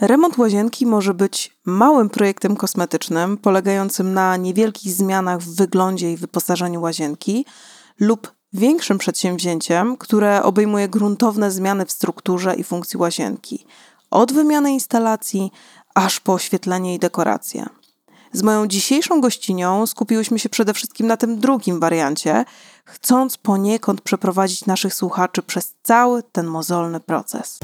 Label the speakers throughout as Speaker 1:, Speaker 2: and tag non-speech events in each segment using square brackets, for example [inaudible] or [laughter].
Speaker 1: Remont łazienki może być małym projektem kosmetycznym, polegającym na niewielkich zmianach w wyglądzie i wyposażeniu łazienki, lub większym przedsięwzięciem, które obejmuje gruntowne zmiany w strukturze i funkcji łazienki, od wymiany instalacji aż po oświetlenie i dekoracje. Z moją dzisiejszą gościnią skupiłyśmy się przede wszystkim na tym drugim wariancie, chcąc poniekąd przeprowadzić naszych słuchaczy przez cały ten mozolny proces.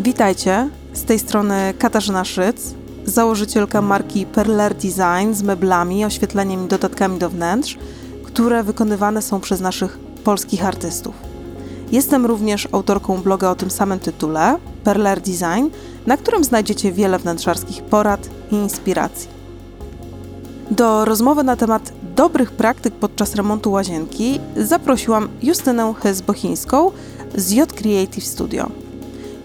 Speaker 1: Witajcie, z tej strony Katarzyna Szyc, założycielka marki Perler Design z meblami, oświetleniem i dodatkami do wnętrz, które wykonywane są przez naszych polskich artystów. Jestem również autorką bloga o tym samym tytule, Perler Design, na którym znajdziecie wiele wnętrzarskich porad i inspiracji. Do rozmowy na temat dobrych praktyk podczas remontu łazienki zaprosiłam Justynę Hys-Bochińską z J Creative Studio.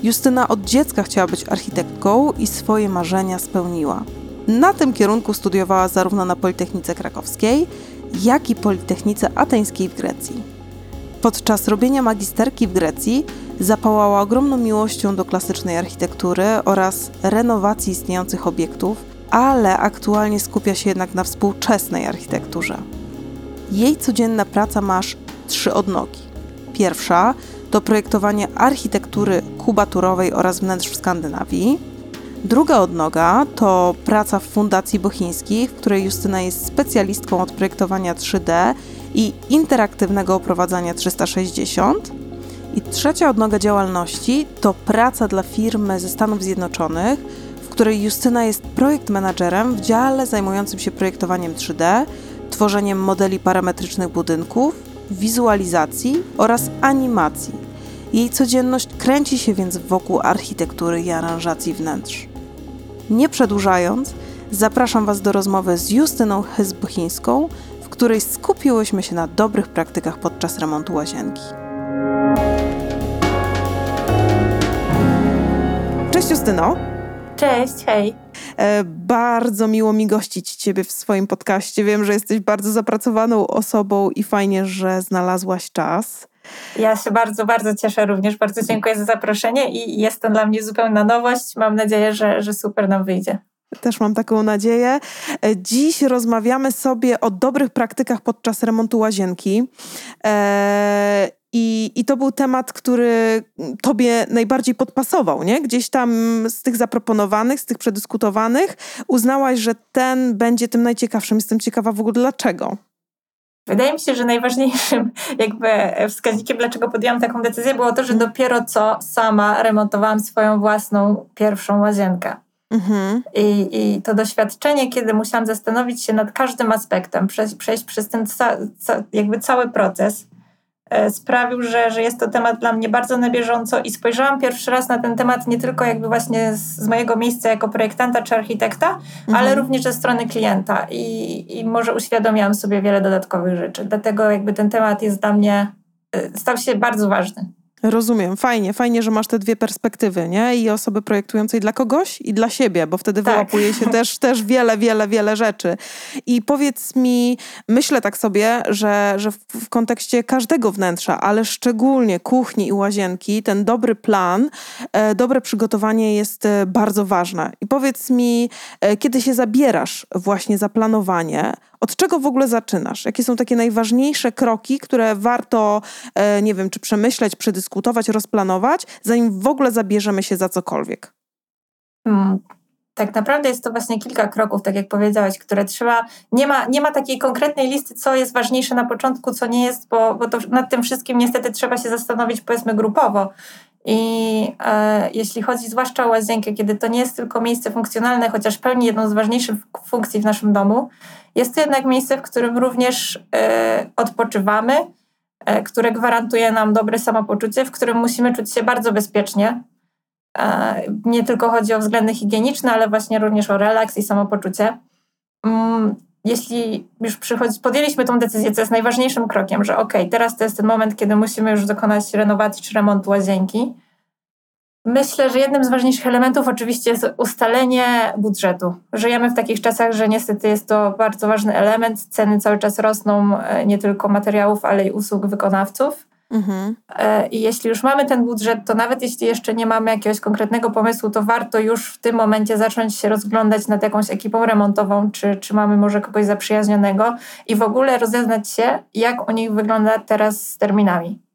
Speaker 1: Justyna od dziecka chciała być architektką i swoje marzenia spełniła. Na tym kierunku studiowała zarówno na Politechnice Krakowskiej, jak i Politechnice Ateńskiej w Grecji. Podczas robienia magisterki w Grecji zapałała ogromną miłością do klasycznej architektury oraz renowacji istniejących obiektów, ale aktualnie skupia się jednak na współczesnej architekturze. Jej codzienna praca ma aż trzy odnogi. Pierwsza to projektowanie architektury kubaturowej oraz wnętrz w Skandynawii. Druga odnoga to praca w Fundacji Bochińskich, w której Justyna jest specjalistką od projektowania 3D i interaktywnego oprowadzania 360. I trzecia odnoga działalności to praca dla firmy ze Stanów Zjednoczonych, w której Justyna jest projekt managerem w dziale zajmującym się projektowaniem 3D, tworzeniem modeli parametrycznych budynków, wizualizacji oraz animacji. Jej codzienność kręci się więc wokół architektury i aranżacji wnętrz. Nie przedłużając, zapraszam Was do rozmowy z Justyną Hezbuchińską, w której skupiłyśmy się na dobrych praktykach podczas remontu łazienki. Cześć Justyno!
Speaker 2: Cześć, hej!
Speaker 1: E, bardzo miło mi gościć Ciebie w swoim podcaście. Wiem, że jesteś bardzo zapracowaną osobą i fajnie, że znalazłaś czas.
Speaker 2: Ja się bardzo, bardzo cieszę również. Bardzo dziękuję za zaproszenie i jest to dla mnie zupełna nowość. Mam nadzieję, że, że super nam wyjdzie.
Speaker 1: Też mam taką nadzieję. Dziś rozmawiamy sobie o dobrych praktykach podczas remontu łazienki. Eee, i, I to był temat, który tobie najbardziej podpasował, nie? Gdzieś tam z tych zaproponowanych, z tych przedyskutowanych, uznałaś, że ten będzie tym najciekawszym. Jestem ciekawa w ogóle dlaczego.
Speaker 2: Wydaje mi się, że najważniejszym [laughs] jakby wskaźnikiem, dlaczego podjęłam taką decyzję, było to, że dopiero co sama remontowałam swoją własną pierwszą łazienkę. Mhm. I, I to doświadczenie, kiedy musiałam zastanowić się nad każdym aspektem, przejść, przejść przez ten ca, ca, jakby cały proces, sprawił, że, że jest to temat dla mnie bardzo na bieżąco i spojrzałam pierwszy raz na ten temat nie tylko jakby właśnie z, z mojego miejsca jako projektanta czy architekta, mhm. ale również ze strony klienta i, i może uświadomiłam sobie wiele dodatkowych rzeczy. Dlatego jakby ten temat jest dla mnie, e, stał się bardzo ważny.
Speaker 1: Rozumiem, fajnie, fajnie, że masz te dwie perspektywy, nie? I osoby projektującej dla kogoś i dla siebie, bo wtedy tak. wyłapuje się też, [laughs] też wiele, wiele, wiele rzeczy. I powiedz mi, myślę tak sobie, że, że w, kontekście każdego wnętrza, ale szczególnie kuchni i łazienki, ten dobry plan, e, dobre przygotowanie jest e, bardzo ważne. I powiedz mi, e, kiedy się zabierasz właśnie za planowanie, od czego w ogóle zaczynasz? Jakie są takie najważniejsze kroki, które warto, e, nie wiem, czy przemyśleć, przedyskutować, rozplanować, zanim w ogóle zabierzemy się za cokolwiek?
Speaker 2: Tak naprawdę jest to właśnie kilka kroków, tak jak powiedziałaś, które trzeba. Nie ma, nie ma takiej konkretnej listy, co jest ważniejsze na początku, co nie jest, bo, bo to nad tym wszystkim niestety trzeba się zastanowić, powiedzmy, grupowo. I e, jeśli chodzi zwłaszcza o łazienkę, kiedy to nie jest tylko miejsce funkcjonalne, chociaż pełni jedną z ważniejszych funkcji w naszym domu, jest to jednak miejsce, w którym również e, odpoczywamy, e, które gwarantuje nam dobre samopoczucie, w którym musimy czuć się bardzo bezpiecznie. Nie tylko chodzi o względy higieniczne, ale właśnie również o relaks i samopoczucie. Mm, jeśli już przychodzi, podjęliśmy tą decyzję, co jest najważniejszym krokiem, że ok, teraz to jest ten moment, kiedy musimy już dokonać renowacji czy remontu łazienki, Myślę, że jednym z ważniejszych elementów oczywiście jest ustalenie budżetu. Żyjemy w takich czasach, że niestety jest to bardzo ważny element. Ceny cały czas rosną, e, nie tylko materiałów, ale i usług wykonawców. Mhm. E, I jeśli już mamy ten budżet, to nawet jeśli jeszcze nie mamy jakiegoś konkretnego pomysłu, to warto już w tym momencie zacząć się rozglądać nad jakąś ekipą remontową, czy, czy mamy może kogoś zaprzyjaźnionego i w ogóle rozeznać się, jak u nich wygląda teraz z terminami.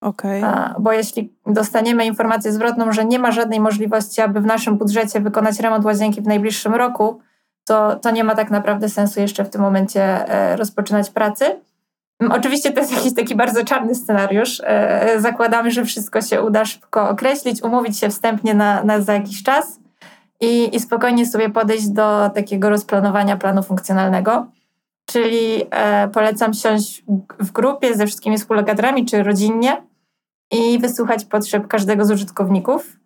Speaker 1: Okay.
Speaker 2: Bo jeśli dostaniemy informację zwrotną, że nie ma żadnej możliwości, aby w naszym budżecie wykonać remont łazienki w najbliższym roku, to, to nie ma tak naprawdę sensu jeszcze w tym momencie e, rozpoczynać pracy. Mm, oczywiście to jest jakiś taki bardzo czarny scenariusz. E, zakładamy, że wszystko się uda szybko określić, umówić się wstępnie na, na za jakiś czas i, i spokojnie sobie podejść do takiego rozplanowania planu funkcjonalnego. Czyli e, polecam siąść w grupie ze wszystkimi współlokatorami czy rodzinnie i wysłuchać potrzeb każdego z użytkowników,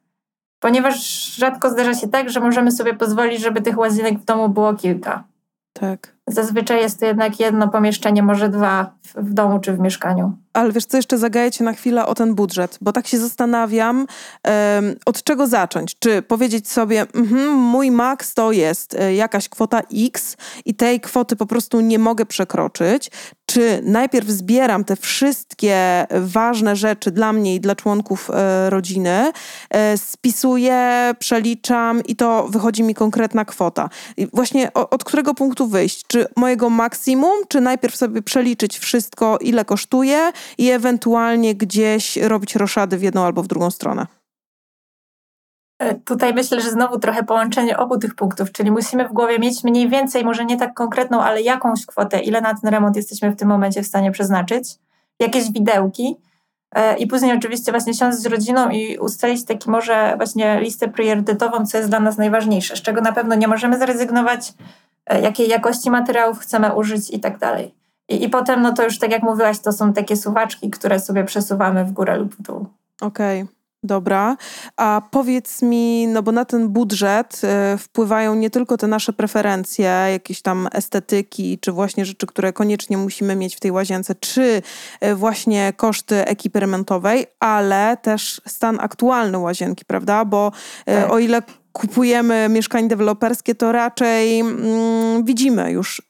Speaker 2: ponieważ rzadko zdarza się tak, że możemy sobie pozwolić, żeby tych łazienek w domu było kilka.
Speaker 1: Tak.
Speaker 2: Zazwyczaj jest to jednak jedno pomieszczenie, może dwa w domu czy w mieszkaniu.
Speaker 1: Ale wiesz co, jeszcze zagaję cię na chwilę o ten budżet, bo tak się zastanawiam, um, od czego zacząć. Czy powiedzieć sobie, mm, mój maks to jest e, jakaś kwota X i tej kwoty po prostu nie mogę przekroczyć, czy najpierw zbieram te wszystkie ważne rzeczy dla mnie i dla członków e, rodziny, e, spisuję, przeliczam i to wychodzi mi konkretna kwota. I właśnie od którego punktu wyjść? Czy mojego maksimum, czy najpierw sobie przeliczyć wszystko, ile kosztuje i ewentualnie gdzieś robić roszady w jedną albo w drugą stronę?
Speaker 2: E, tutaj myślę, że znowu trochę połączenie obu tych punktów, czyli musimy w głowie mieć mniej więcej, może nie tak konkretną, ale jakąś kwotę, ile na ten remont jesteśmy w tym momencie w stanie przeznaczyć, jakieś widełki i później oczywiście właśnie siąść z rodziną i ustalić taki może właśnie listę priorytetową, co jest dla nas najważniejsze, z czego na pewno nie możemy zrezygnować, e, jakiej jakości materiałów chcemy użyć i tak dalej. I, I potem, no to już tak jak mówiłaś, to są takie suwaczki, które sobie przesuwamy w górę lub w dół.
Speaker 1: Okej. Okay. Dobra, a powiedz mi, no bo na ten budżet y, wpływają nie tylko te nasze preferencje, jakieś tam estetyki, czy właśnie rzeczy, które koniecznie musimy mieć w tej łazience, czy y, właśnie koszty ekipy remontowej, ale też stan aktualny łazienki, prawda? Bo y, tak. o ile kupujemy mieszkanie deweloperskie, to raczej mm, widzimy już,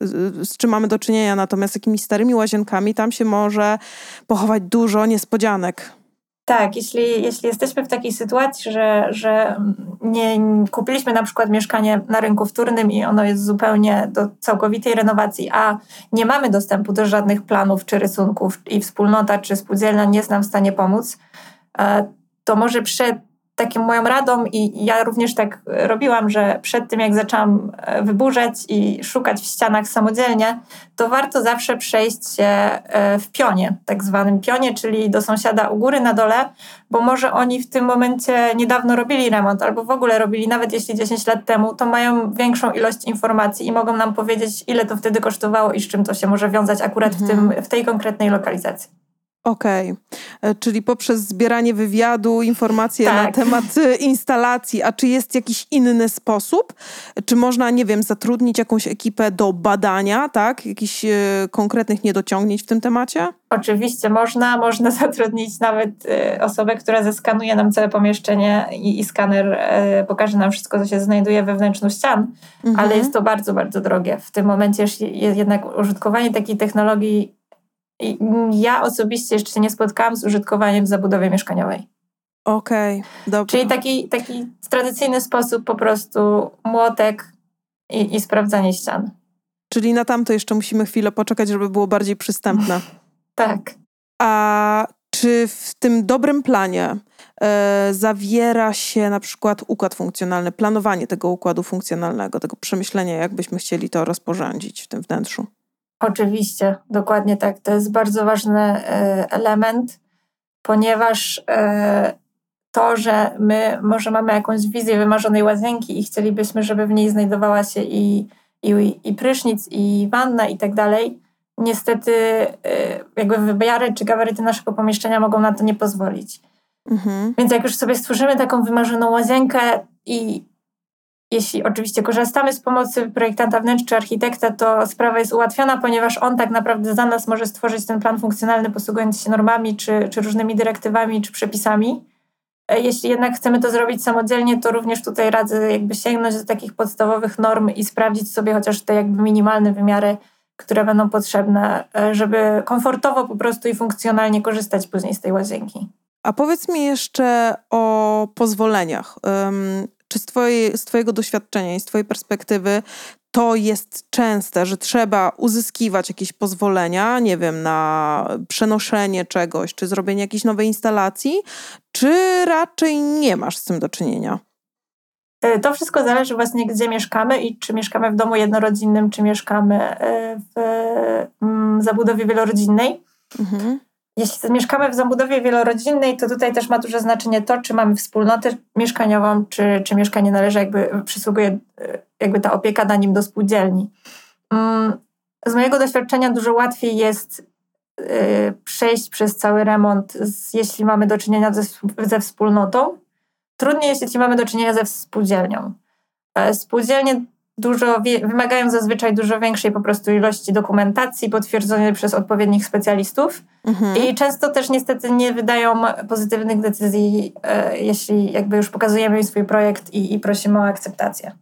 Speaker 1: z czym mamy do czynienia. Natomiast jakimiś starymi łazienkami tam się może pochować dużo niespodzianek.
Speaker 2: Tak, jeśli, jeśli jesteśmy w takiej sytuacji, że, że nie kupiliśmy na przykład mieszkanie na rynku wtórnym i ono jest zupełnie do całkowitej renowacji, a nie mamy dostępu do żadnych planów czy rysunków i wspólnota czy spółdzielnia nie jest nam w stanie pomóc, e, to może przed taką moją radą i ja również tak robiłam, że przed tym jak zaczęłam e, wyburzać i szukać w ścianach samodzielnie, to warto zawsze przejść się e, w pionie, tak zwanym pionie, czyli do sąsiada u góry na dole, bo może oni w tym momencie niedawno robili remont albo w ogóle robili, nawet jeśli 10 lat temu, to mają większą ilość informacji i mogą nam powiedzieć, ile to wtedy kosztowało i z czym to się może wiązać akurat mhm. w, tym, w tej konkretnej lokalizacji.
Speaker 1: Okej, okay. E, czyli poprzez zbieranie wywiadu, informacje tak. na temat e, instalacji, a czy jest jakiś inny sposób? Czy można, nie wiem, zatrudnić jakąś ekipę do badania, tak? Jakichś y, konkretnych niedociągnięć w tym temacie?
Speaker 2: Oczywiście można, można [laughs] zatrudnić nawet y, osobę, która zeskanuje nam całe pomieszczenie i, i skaner y, pokaże nam wszystko, co się znajduje we wnętrzu ścian, mhm. ale jest to bardzo, bardzo drogie. W tym momencie jednak użytkowanie takiej technologii ja osobiście jeszcze się nie spotkałam z użytkowaniem w zabudowie mieszkaniowej.
Speaker 1: Okej, okay, dobrze.
Speaker 2: Czyli taki, taki tradycyjny sposób po prostu młotek i, i sprawdzanie ścian.
Speaker 1: Czyli na tamto jeszcze musimy chwilę poczekać, żeby było bardziej przystępne. [laughs]
Speaker 2: tak.
Speaker 1: A czy w tym dobrym planie e, zawiera się na przykład układ funkcjonalny, planowanie tego układu funkcjonalnego, tego przemyślenia, jak byśmy chcieli to rozporządzić w tym wnętrzu?
Speaker 2: Oczywiście, dokładnie tak. To jest bardzo ważny e, element, ponieważ e, to, że my może mamy jakąś wizję wymarzonej łazienki i chcielibyśmy, żeby w niej znajdowała się i, i, i prysznic, i wanna i tak dalej, niestety e, jakby wymiary czy gabaryty naszego pomieszczenia mogą na to nie pozwolić. Mhm. Więc jak już sobie stworzymy taką wymarzoną łazienkę i jeśli oczywiście korzystamy z pomocy projektanta wnętrz czy architekta, to sprawa jest ułatwiona, ponieważ on tak naprawdę za nas może stworzyć ten plan funkcjonalny, posługując się normami, czy, czy różnymi dyrektywami, czy przepisami. E, jeśli jednak chcemy to zrobić samodzielnie, to również tutaj radzę jakby sięgnąć do takich podstawowych norm i sprawdzić sobie chociaż te jakby minimalne wymiary które będą potrzebne, e, żeby komfortowo po prostu i funkcjonalnie korzystać później z tej łazienki.
Speaker 1: A powiedz mi jeszcze o pozwoleniach. Czy z, twojej, z Twojego doświadczenia i z Twojej perspektywy to jest częste, że trzeba uzyskiwać jakieś pozwolenia, nie wiem, na przenoszenie czegoś, czy zrobienie jakiejś nowej instalacji, czy raczej nie masz z tym do czynienia?
Speaker 2: E, to wszystko zależy właśnie, gdzie mieszkamy i czy mieszkamy w domu jednorodzinnym, czy mieszkamy e, w mm, zabudowie wielorodzinnej. Mhm. Jeśli mieszkamy w zabudowie wielorodzinnej, to tutaj też ma duże znaczenie to, czy mamy wspólnotę mieszkaniową, czy, czy mieszkanie należy, jakby przysługuje e, jakby ta opieka na nim do spółdzielni. Mm, z mojego doświadczenia dużo łatwiej jest przejść przez cały remont, jeśli mamy do czynienia ze, ze wspólnotą, Trudniej jeśli mamy do czynienia ze spółdzielnią. E, spółdzielnie dużo wymagają zazwyczaj dużo większej po prostu ilości dokumentacji potwierdzonej przez odpowiednich specjalistów mhm. i często też niestety nie wydają pozytywnych decyzji, e, jeśli jakby już pokazujemy swój projekt i, i prosimy o akceptację.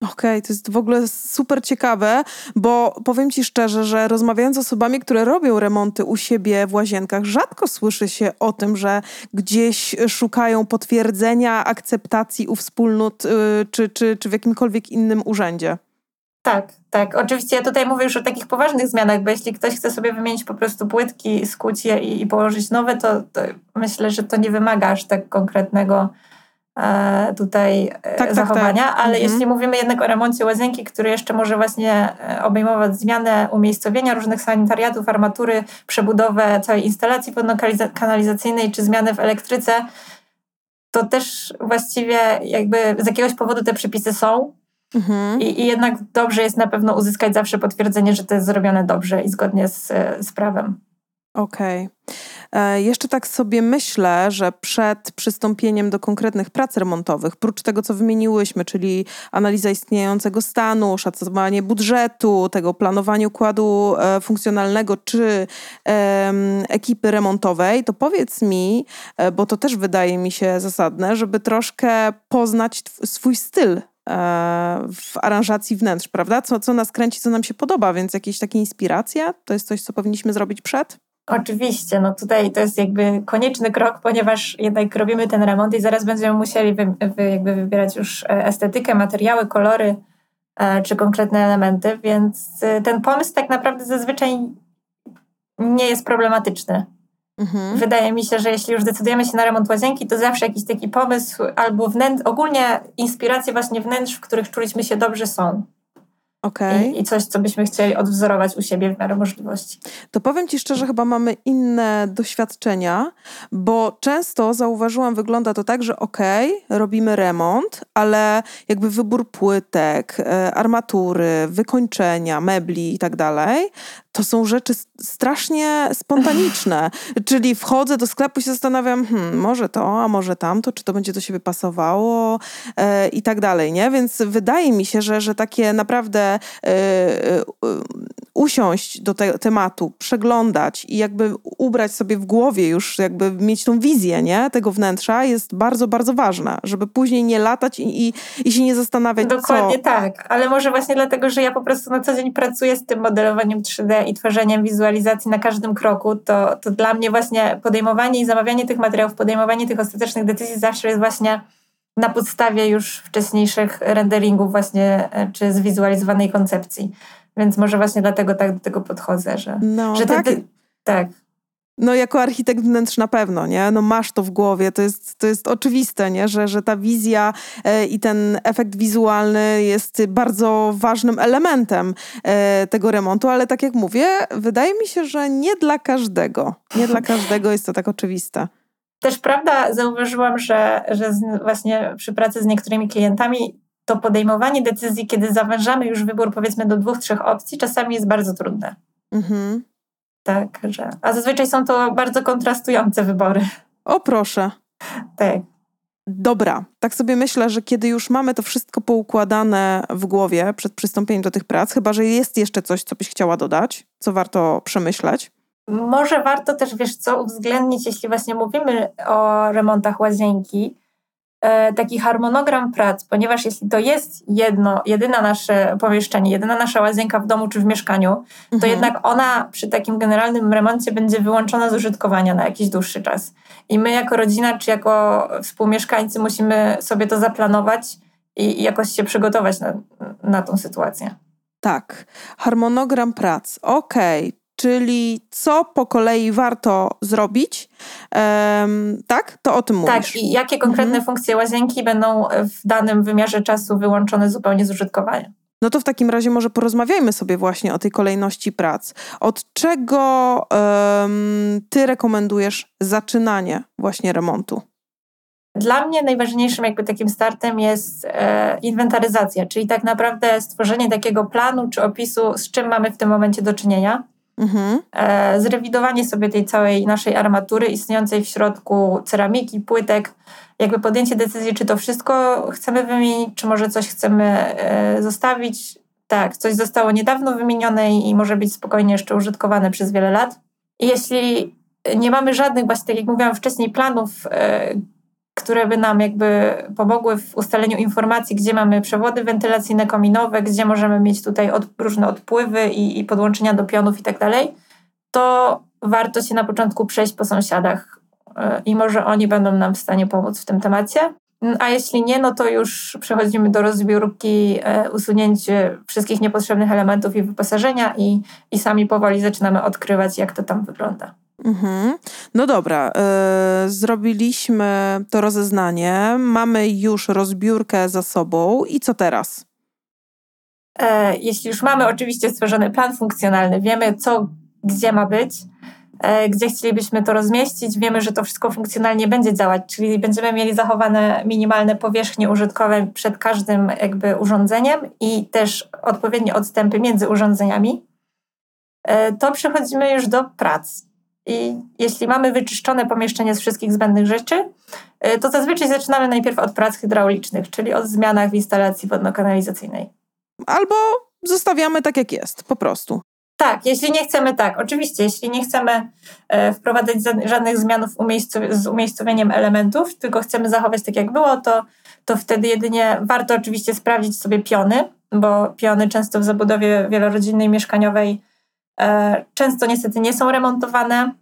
Speaker 1: Okej, okay, to jest w ogóle super ciekawe, bo powiem Ci szczerze, że rozmawiając z osobami, które robią remonty u siebie w łazienkach, rzadko słyszy się o tym, że gdzieś szukają potwierdzenia akceptacji u wspólnot yy, czy, czy, czy w jakimkolwiek innym urzędzie.
Speaker 2: Tak, tak. Oczywiście ja tutaj mówię już o takich poważnych zmianach, bo jeśli ktoś chce sobie wymienić po prostu płytki, skuć je i, i położyć nowe, to, to myślę, że to nie wymaga aż tak konkretnego tutaj e, tak, zachowania, tak, tak. ale mhm. jeśli mówimy jednak o remoncie łazienki, który jeszcze może właśnie e, obejmować zmianę umiejscowienia różnych sanitariatów, armatury, przebudowę całej instalacji wodno-kanalizacyjnej czy zmianę w elektryce, to też właściwie jakby z jakiegoś powodu te przepisy są. Mhm. I, I, jednak dobrze jest na pewno uzyskać zawsze potwierdzenie, że to jest zrobione dobrze i zgodnie z, z prawem.
Speaker 1: Okej. Okay. Jeszcze tak sobie myślę, że przed przystąpieniem do konkretnych prac remontowych, prócz tego, co wymieniłyśmy, czyli analiza istniejącego stanu, szacowanie budżetu, tego planowania układu e, funkcjonalnego czy e, ekipy remontowej, to powiedz mi, e, bo to też wydaje mi się zasadne, żeby troszkę poznać swój styl e, w aranżacji wnętrz, prawda? Co, co nas kręci, co nam się podoba, więc jakieś takie inspiracje to jest coś, co powinniśmy zrobić przed?
Speaker 2: Oczywiście, no tutaj to jest jakby konieczny krok, ponieważ jednak robimy ten remont i zaraz będziemy musieli wy, wy jakby wybierać już e, estetykę, materiały, kolory e, czy konkretne elementy, więc e, ten pomysł tak naprawdę zazwyczaj nie jest problematyczny. Mhm. Wydaje mi się, że jeśli już decydujemy się na remont łazienki, to zawsze jakiś taki pomysł albo wnętrz, ogólnie inspiracje właśnie wnętrz, w których czuliśmy się dobrze są. Okay. I, I, coś, co byśmy chcieli odwzorować u siebie w miarę możliwości.
Speaker 1: To powiem Ci szczerze, chyba mamy inne doświadczenia, bo często zauważyłam, wygląda to tak, że okej, okay, robimy remont, ale jakby wybór płytek, e, armatury, wykończenia, mebli i tak dalej, to są rzeczy strasznie spontaniczne. [laughs] Czyli wchodzę do sklepu i się zastanawiam, hmm, może to, a może tamto, czy to będzie do siebie pasowało e, i tak dalej, nie? Więc wydaje mi się, że, że takie naprawdę e, e, usiąść do tego tematu, przeglądać i jakby ubrać sobie w głowie już, jakby mieć tą wizję, nie? Tego wnętrza jest bardzo, bardzo ważna, żeby później nie latać i, i, i się nie zastanawiać,
Speaker 2: Dokładnie co... tak, ale może właśnie dlatego, że ja po prostu na co dzień pracuję z tym modelowaniem 3D i tworzeniem wizualizacji na każdym kroku, to, to dla mnie właśnie podejmowanie i zamawianie tych materiałów, podejmowanie tych ostatecznych decyzji zawsze jest właśnie na podstawie już wcześniejszych renderingów właśnie, e, czy zwizualizowanej koncepcji. Więc może właśnie dlatego tak do tego podchodzę, że, no, że tak. Ty, tak.
Speaker 1: No jako architekt wnętrz na pewno, nie? No masz to w głowie, to jest, to jest oczywiste, nie? Że, że ta wizja e, i ten efekt wizualny jest bardzo ważnym elementem e, tego remontu, ale tak jak mówię, wydaje mi się, że nie dla każdego. Nie dla każdego jest to tak oczywiste.
Speaker 2: Też prawda, zauważyłam, że, że właśnie przy pracy z niektórymi klientami to podejmowanie decyzji, kiedy zawężamy już wybór powiedzmy do dwóch, trzech opcji, czasami jest bardzo trudne. Mhm. Tak, że. A zazwyczaj są to bardzo kontrastujące wybory.
Speaker 1: O proszę.
Speaker 2: Tak.
Speaker 1: Dobra, tak sobie myślę, że kiedy już mamy to wszystko poukładane w głowie przed przystąpieniem do tych prac, chyba że jest jeszcze coś, co byś chciała dodać, co warto przemyśleć.
Speaker 2: Może warto też, wiesz co, uwzględnić, jeśli właśnie mówimy o remontach łazienki, taki harmonogram prac, ponieważ jeśli to jest jedno, jedyna nasze pomieszczenie, jedyna nasza łazienka w domu czy w mieszkaniu, to
Speaker 1: Mhm.
Speaker 2: jednak ona przy takim generalnym remoncie będzie wyłączona z użytkowania na jakiś dłuższy czas. I my jako rodzina czy jako współmieszkańcy musimy sobie to zaplanować i i jakoś się przygotować na, na tą sytuację.
Speaker 1: Tak, harmonogram prac. Okej, czyli co po kolei warto zrobić? Em, tak, to o tym mówisz.
Speaker 2: Tak, i jakie konkretne
Speaker 1: Mhm.
Speaker 2: funkcje łazienki będą w danym wymiarze czasu wyłączone zupełnie z użytkowania.
Speaker 1: No to w takim razie może porozmawiajmy sobie właśnie o tej kolejności prac. Od czego em, ty rekomendujesz zaczynanie właśnie remontu?
Speaker 2: Dla mnie najważniejszym jakby takim startem jest e, inwentaryzacja, czyli tak naprawdę stworzenie takiego planu czy opisu, z czym mamy w tym momencie do czynienia.
Speaker 1: Mhm.
Speaker 2: E, zrewidowanie sobie tej całej naszej armatury istniejącej w środku ceramiki, płytek, jakby podjęcie decyzji, czy to wszystko chcemy wymienić, czy może coś chcemy e, zostawić. Tak, coś zostało niedawno wymienione i może być spokojnie jeszcze użytkowane przez wiele lat. I jeśli nie mamy żadnych, właśnie tak jak mówiłam wcześniej, planów, e, które by nam jakby pomogły w ustaleniu informacji, gdzie mamy przewody wentylacyjne kominowe, gdzie możemy mieć tutaj od, różne odpływy i, i podłączenia do pionów i tak dalej, to warto się na początku przejść po sąsiadach e, i może oni będą nam w stanie pomóc w tym temacie. A jeśli nie, no to już przechodzimy do rozbiórki, e, usunięcie wszystkich niepotrzebnych elementów i wyposażenia i, i sami powoli zaczynamy odkrywać, jak to tam wygląda.
Speaker 1: Mhm. No dobra, y, zrobiliśmy to rozeznanie, mamy już rozbiórkę za sobą i co teraz?
Speaker 2: E, jeśli już mamy oczywiście stworzony plan funkcjonalny, wiemy co, gdzie ma być, e, gdzie chcielibyśmy to rozmieścić, wiemy, że to wszystko funkcjonalnie będzie działać, czyli będziemy mieli zachowane minimalne powierzchnie użytkowe przed każdym jakby urządzeniem i też odpowiednie odstępy między urządzeniami, e, to przechodzimy już do prac. I jeśli mamy wyczyszczone pomieszczenie z wszystkich zbędnych rzeczy, e, to zazwyczaj zaczynamy najpierw od prac hydraulicznych, czyli od zmianach w instalacji wodno-kanalizacyjnej.
Speaker 1: Albo zostawiamy tak jak jest, po prostu.
Speaker 2: Tak, jeśli nie chcemy, tak, oczywiście, jeśli nie chcemy e, wprowadzać za- żadnych zmian w umiejscu- z umiejscowieniem elementów, tylko chcemy zachować tak jak było, to, to wtedy jedynie warto oczywiście sprawdzić sobie piony, bo piony często w zabudowie wielorodzinnej, mieszkaniowej e, często niestety nie są remontowane.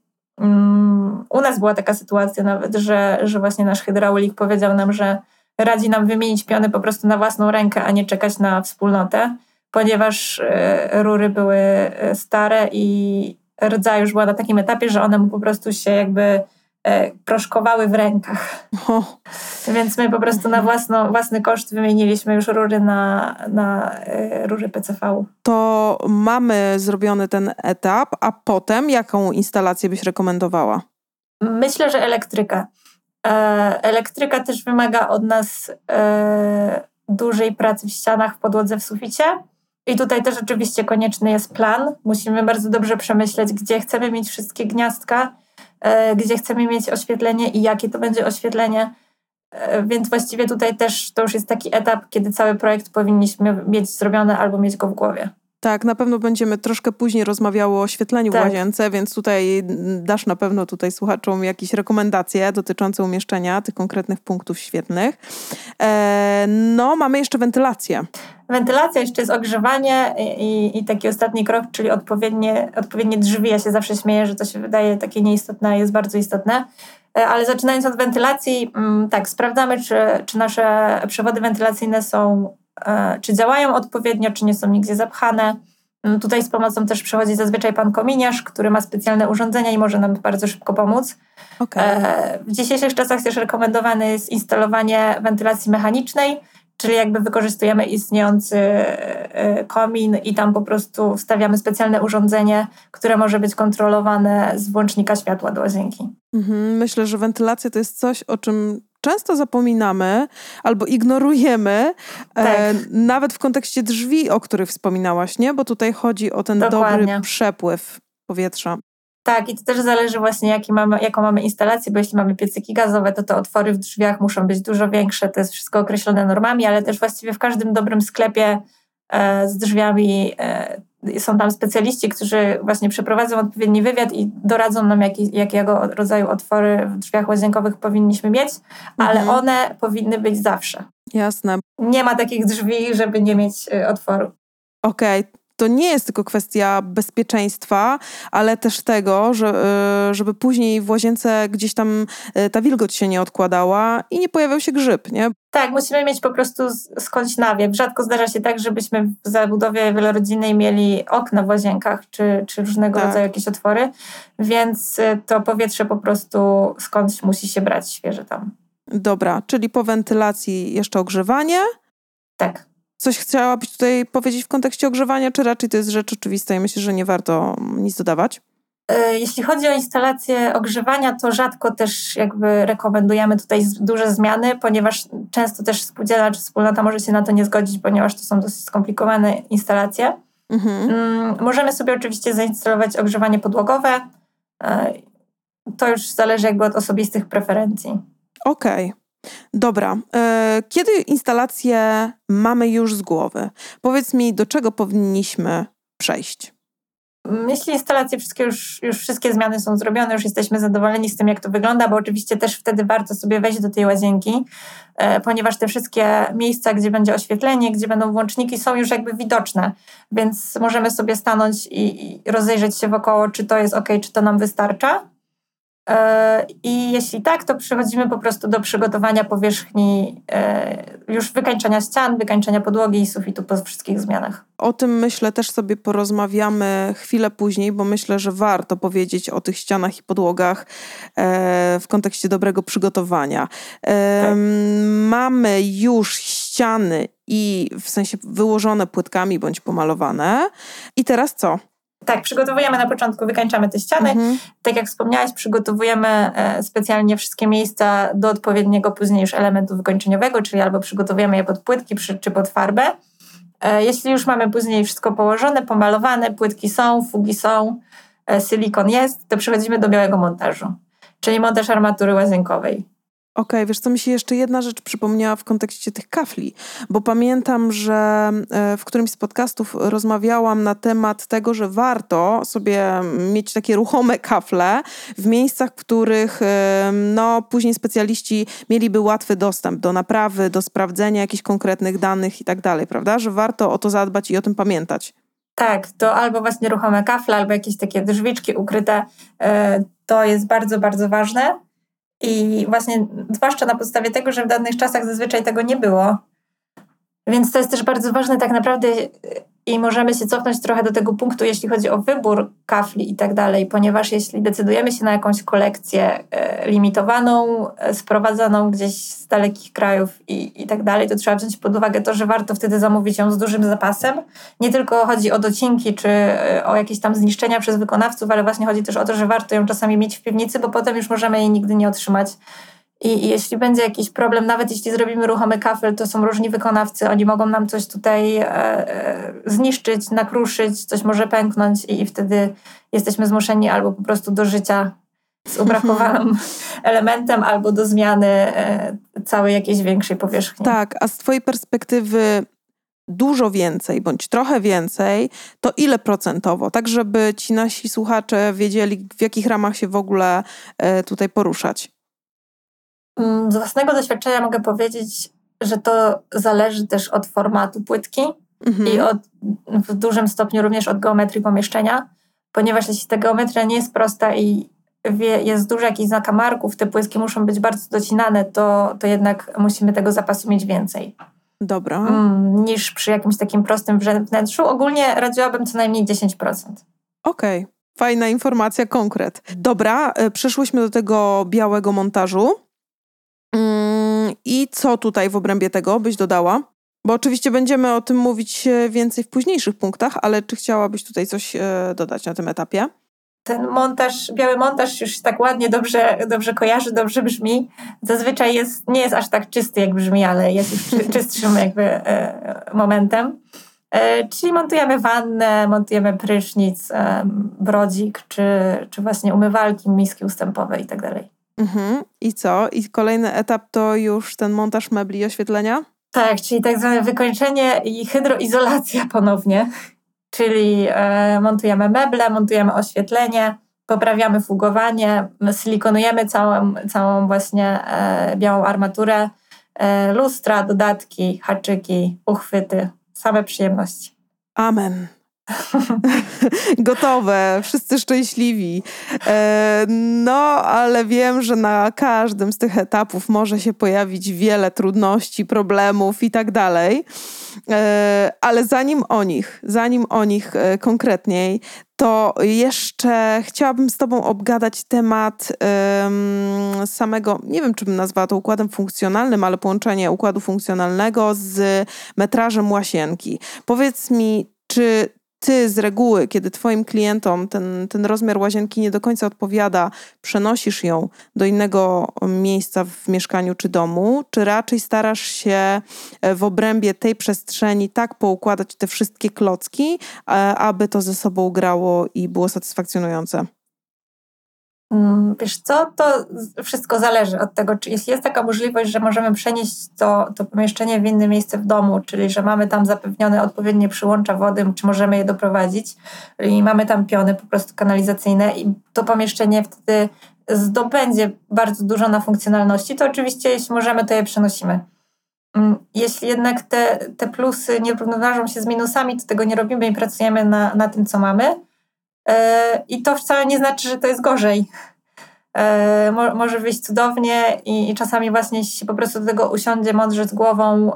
Speaker 2: Mm, u nas była taka sytuacja nawet, że, że właśnie nasz hydraulik powiedział nam, że radzi nam wymienić piony po prostu na własną rękę, a nie czekać na wspólnotę ponieważ e, rury były e, stare i rdza już była na takim etapie, że one mu po prostu się jakby proszkowały w rękach. Więc my po prostu na własno, własny koszt wymieniliśmy już rury na, na e, rury PCV.
Speaker 1: to mamy zrobiony ten etap, a potem jaką instalację byś rekomendowała?
Speaker 2: Myślę, że elektryka. E, elektryka też wymaga od nas e, dużej pracy w ścianach, w podłodze, w suficie. I tutaj też oczywiście konieczny jest plan. Musimy bardzo dobrze przemyśleć, gdzie chcemy mieć wszystkie gniazdka, e, gdzie chcemy mieć oświetlenie i jakie to będzie oświetlenie. E, Więc właściwie tutaj też to już jest taki etap, kiedy cały projekt powinniśmy mieć zrobiony albo mieć go w głowie.
Speaker 1: Tak, na pewno będziemy troszkę później rozmawiały o oświetleniu w
Speaker 2: Tak.
Speaker 1: łazience, więc tutaj dasz na pewno tutaj słuchaczom jakieś rekomendacje dotyczące umieszczenia tych konkretnych punktów świetnych. E, no, mamy jeszcze wentylację.
Speaker 2: Wentylacja jeszcze jest ogrzewanie i, i taki ostatni krok, czyli odpowiednie, odpowiednie drzwi. Ja się zawsze śmieję, że to się wydaje takie nieistotne, a jest bardzo istotne. E, Ale zaczynając od wentylacji, mm, tak, sprawdzamy, czy, czy nasze przewody wentylacyjne są, czy działają odpowiednio, czy nie są nigdzie zapchane. Mm, Tutaj z pomocą też przychodzi zazwyczaj pan kominiarz, który ma specjalne urządzenia i może nam bardzo szybko pomóc.
Speaker 1: Okej.
Speaker 2: E, W dzisiejszych czasach też rekomendowane jest instalowanie wentylacji mechanicznej, czyli jakby wykorzystujemy istniejący e, komin i tam po prostu wstawiamy specjalne urządzenie, które może być kontrolowane z włącznika światła do łazienki.
Speaker 1: Mhm, Myślę, że wentylacja to jest coś, o czym często zapominamy albo ignorujemy, e,
Speaker 2: Tak.
Speaker 1: nawet w kontekście drzwi, o których wspominałaś, nie? Bo tutaj chodzi o ten
Speaker 2: Dokładnie.
Speaker 1: dobry przepływ powietrza.
Speaker 2: Tak, i to też zależy właśnie, jaki mamy, jaką mamy instalację, bo jeśli mamy piecyki gazowe, to te otwory w drzwiach muszą być dużo większe, to jest wszystko określone normami, ale też właściwie w każdym dobrym sklepie z drzwiami są tam specjaliści, którzy właśnie przeprowadzą odpowiedni wywiad i doradzą nam, jaki, jakiego rodzaju otwory w drzwiach łazienkowych powinniśmy mieć, ale mhm. one powinny być zawsze.
Speaker 1: Jasne.
Speaker 2: Nie ma takich drzwi, żeby nie mieć y, otworu.
Speaker 1: Okej, okay to nie jest tylko kwestia bezpieczeństwa, ale też tego, że, y, żeby później w łazience gdzieś tam y, ta wilgoć się nie odkładała i nie pojawiał się grzyb, nie?
Speaker 2: Tak, musimy mieć po prostu skądś nawiew. Rzadko zdarza się tak, żebyśmy w zabudowie wielorodzinnej mieli okna w łazienkach czy, czy różnego tak. rodzaju jakieś otwory, więc y, to powietrze po prostu skądś musi się brać świeże tam.
Speaker 1: Dobra, czyli po wentylacji jeszcze ogrzewanie.
Speaker 2: Tak.
Speaker 1: Coś chciałabyś tutaj powiedzieć w kontekście ogrzewania, czy raczej to jest rzecz oczywista i myślę, że nie warto nic dodawać?
Speaker 2: E, jeśli chodzi o instalację ogrzewania, to rzadko też jakby rekomendujemy tutaj duże zmiany, ponieważ często też spółdzielnia czy wspólnota może się na to nie zgodzić, ponieważ to są dosyć skomplikowane instalacje. Mhm. Mm, możemy sobie oczywiście zainstalować ogrzewanie podłogowe. E, to już zależy jakby od osobistych preferencji.
Speaker 1: Okej. Okay. Dobra, e, kiedy instalację mamy już z głowy? Powiedz mi, do czego powinniśmy przejść?
Speaker 2: Jeśli instalacje wszystkie już, już wszystkie zmiany są zrobione, już jesteśmy zadowoleni z tym, jak to wygląda, bo oczywiście też wtedy warto sobie wejść do tej łazienki, e, ponieważ te wszystkie miejsca, gdzie będzie oświetlenie, gdzie będą włączniki, są już jakby widoczne, więc możemy sobie stanąć i, i rozejrzeć się wokoło, czy to jest ok, czy to nam wystarcza. E, I jeśli tak, to przechodzimy po prostu do przygotowania powierzchni, e, już wykańczenia ścian, wykańczenia podłogi i sufitu po wszystkich zmianach.
Speaker 1: O tym myślę też sobie porozmawiamy chwilę później, bo myślę, że warto powiedzieć o tych ścianach i podłogach e, w kontekście dobrego przygotowania. Tak. Mamy już ściany i w sensie wyłożone płytkami bądź pomalowane. I teraz co?
Speaker 2: Tak, przygotowujemy na początku, wykańczamy te ściany. Mhm. Tak jak wspomniałaś, przygotowujemy e, specjalnie wszystkie miejsca do odpowiedniego później już elementu wykończeniowego, czyli albo przygotowujemy je pod płytki czy pod farbę. E, jeśli już mamy później wszystko położone, pomalowane, płytki są, fugi są, e, silikon jest, to przechodzimy do białego montażu, czyli montaż armatury łazienkowej.
Speaker 1: Okej, okay, wiesz co, mi się jeszcze jedna rzecz przypomniała w kontekście tych kafli, bo pamiętam, że e, w którymś z podcastów rozmawiałam na temat tego, że warto sobie mieć takie ruchome kafle w miejscach, w których e, no, później specjaliści mieliby łatwy dostęp do naprawy, do sprawdzenia jakichś konkretnych danych i tak dalej, prawda? Że warto o to zadbać i o tym pamiętać.
Speaker 2: Tak, to albo właśnie ruchome kafle, albo jakieś takie drzwiczki ukryte. E, to jest bardzo, bardzo ważne i właśnie zwłaszcza na podstawie tego, że w danych czasach zazwyczaj tego nie było. Więc to jest też bardzo ważne tak naprawdę i możemy się cofnąć trochę do tego punktu, jeśli chodzi o wybór kafli i tak dalej, ponieważ jeśli decydujemy się na jakąś kolekcję e, limitowaną, e, sprowadzoną gdzieś z dalekich krajów i, i tak dalej, to trzeba wziąć pod uwagę to, że warto wtedy zamówić ją z dużym zapasem. Nie tylko chodzi o docinki czy e, o jakieś tam zniszczenia przez wykonawców, ale właśnie chodzi też o to, że warto ją czasami mieć w piwnicy, bo potem już możemy jej nigdy nie otrzymać i, jeśli będzie jakiś problem, nawet jeśli zrobimy ruchomy kafel, to są różni wykonawcy, oni mogą nam coś tutaj e, e, zniszczyć, nakruszyć, coś może pęknąć i, i wtedy jesteśmy zmuszeni albo po prostu do życia z ubrakowanym [laughs] elementem, albo do zmiany e, całej jakiejś większej powierzchni.
Speaker 1: Tak, a z Twojej perspektywy dużo więcej bądź trochę więcej, to ile procentowo? Tak, żeby ci nasi słuchacze wiedzieli, w jakich ramach się w ogóle e, tutaj poruszać.
Speaker 2: Mm, z własnego doświadczenia mogę powiedzieć, że to zależy też od formatu płytki mhm. i od, w dużym stopniu również od geometrii pomieszczenia, ponieważ jeśli ta geometria nie jest prosta i wie, jest dużo jakichś zakamarków, te płytki muszą być bardzo docinane, to, to jednak musimy tego zapasu mieć więcej.
Speaker 1: Dobra.
Speaker 2: Mm, niż przy jakimś takim prostym wnętrzu. Ogólnie radziłabym co najmniej 10%.
Speaker 1: Okej. Okay. Fajna informacja, konkret. Dobra, e, przeszłyśmy do tego białego montażu. I co tutaj w obrębie tego byś dodała? Bo oczywiście będziemy o tym mówić e, więcej w późniejszych punktach, ale czy chciałabyś tutaj coś e, dodać na tym etapie?
Speaker 2: Ten montaż, biały montaż już tak ładnie, dobrze, dobrze kojarzy, dobrze brzmi. Zazwyczaj jest, nie jest aż tak czysty, jak brzmi, ale jest już czystszym jakby e, momentem. Czyli montujemy wannę, montujemy prysznic, brodzik, czy, czy właśnie umywalki, miski ustępowe i tak dalej.
Speaker 1: Mhm. I co? I kolejny etap to już ten montaż mebli i oświetlenia?
Speaker 2: Tak, czyli tak zwane wykończenie i hydroizolacja ponownie. Czyli e, montujemy meble, montujemy oświetlenie, poprawiamy fugowanie, silikonujemy całą, całą właśnie e, białą armaturę, e, lustra, dodatki, haczyki, uchwyty, same przyjemności.
Speaker 1: Amen. [laughs] Gotowe, wszyscy szczęśliwi. E, no, ale wiem, że na każdym z tych etapów może się pojawić wiele trudności, problemów i tak dalej. E, ale zanim o nich, zanim o nich e, konkretniej, to jeszcze chciałabym z Tobą obgadać temat um, samego, nie wiem, czy bym nazwała to układem funkcjonalnym, ale połączenie układu funkcjonalnego z metrażem łasienki. Powiedz mi, czy ty z reguły, kiedy twoim klientom ten, ten rozmiar łazienki nie do końca odpowiada, przenosisz ją do innego miejsca w mieszkaniu czy domu, czy raczej starasz się e, w obrębie tej przestrzeni tak poukładać te wszystkie klocki, e, aby to ze sobą grało i było satysfakcjonujące?
Speaker 2: Mm, wiesz co, to wszystko zależy od tego, czy jeśli jest taka możliwość, że możemy przenieść to, to pomieszczenie w inne miejsce w domu, czyli że mamy tam zapewnione odpowiednie przyłącza wody, czy możemy je doprowadzić i mamy tam piony po prostu kanalizacyjne i to pomieszczenie wtedy zdobędzie bardzo dużo na funkcjonalności, to oczywiście jeśli możemy, to je przenosimy. Mm, jeśli jednak te, te plusy nie równoważą się z minusami, to tego nie robimy i pracujemy na, na tym, co mamy I to wcale nie znaczy, że to jest gorzej. E, może wyjść cudownie i, czasami właśnie się po prostu do tego usiądzie mądrze z głową,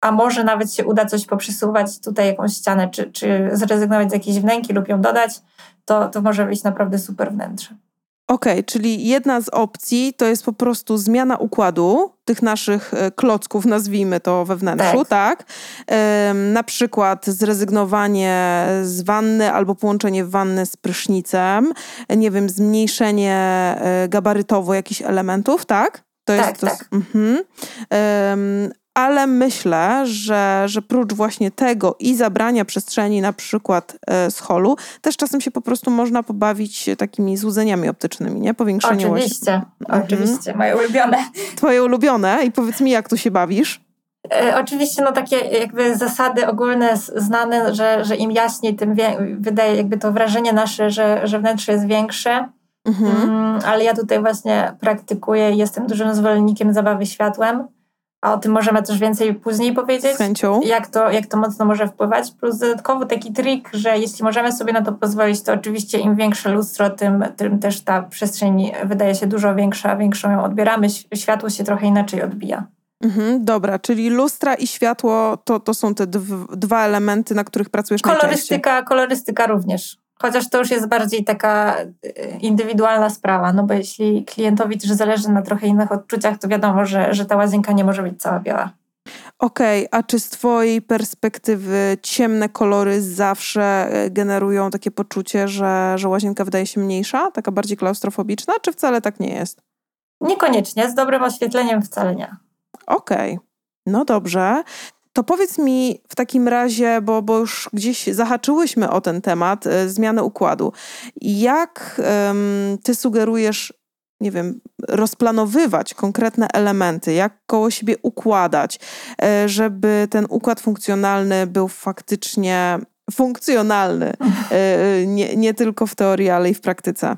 Speaker 2: a może nawet się uda coś poprzysuwać tutaj jakąś ścianę, czy, czy zrezygnować z jakiejś wnęki lub ją dodać, to, to może wyjść naprawdę super wnętrze.
Speaker 1: Okej, okay, czyli jedna z opcji to jest po prostu zmiana układu tych naszych e, klocków, nazwijmy to we wnętrzu, tak? tak? na przykład zrezygnowanie z wanny albo połączenie wanny z prysznicem, nie wiem, zmniejszenie e, gabarytowo jakichś elementów, tak?
Speaker 2: To jest tak, to, tak. Mhm.
Speaker 1: Ale myślę, że, że prócz właśnie tego i zabrania przestrzeni na przykład e, z holu, też czasem się po prostu można pobawić takimi złudzeniami optycznymi, nie?
Speaker 2: Powiększenie Oczywiście, mhm. oczywiście, moje ulubione. [laughs]
Speaker 1: Twoje ulubione i powiedz mi, jak tu się bawisz?
Speaker 2: E, oczywiście no takie jakby zasady ogólne znane, że, że im jaśniej, tym wydaje jakby to wrażenie nasze, że, że wnętrze jest większe. Mhm. Mm, ale ja tutaj właśnie praktykuję i jestem dużym zwolennikiem zabawy światłem. A o tym możemy też więcej później powiedzieć.
Speaker 1: Z chęcią.
Speaker 2: Jak to, jak to mocno może wpływać. Plus dodatkowo taki trik, że jeśli możemy sobie na to pozwolić, to oczywiście im większe lustro, tym, tym też ta przestrzeń wydaje się dużo większa, większą ją odbieramy, światło się trochę inaczej odbija.
Speaker 1: Mhm, dobra, czyli lustra i światło to, to są te dwa elementy, na których pracujesz
Speaker 2: kolorystyka,
Speaker 1: najczęściej.
Speaker 2: Kolorystyka również. Chociaż to już jest bardziej taka y, indywidualna sprawa, no bo jeśli klientowi też zależy na trochę innych odczuciach, to wiadomo, że, że ta łazienka nie może być cała biała.
Speaker 1: Okej, okay, a czy z Twojej perspektywy ciemne kolory zawsze e, generują takie poczucie, że, że łazienka wydaje się mniejsza, taka bardziej klaustrofobiczna, czy wcale tak nie jest?
Speaker 2: Niekoniecznie, z dobrym oświetleniem wcale nie.
Speaker 1: Okej. Okay. No dobrze. To powiedz mi w takim razie, bo, bo już gdzieś zahaczyłyśmy o ten temat, e, zmiany układu. Jak ty sugerujesz, nie wiem, rozplanowywać konkretne elementy, jak koło siebie układać, e, żeby ten układ funkcjonalny był faktycznie funkcjonalny, e, nie, nie tylko w teorii, ale i w praktyce?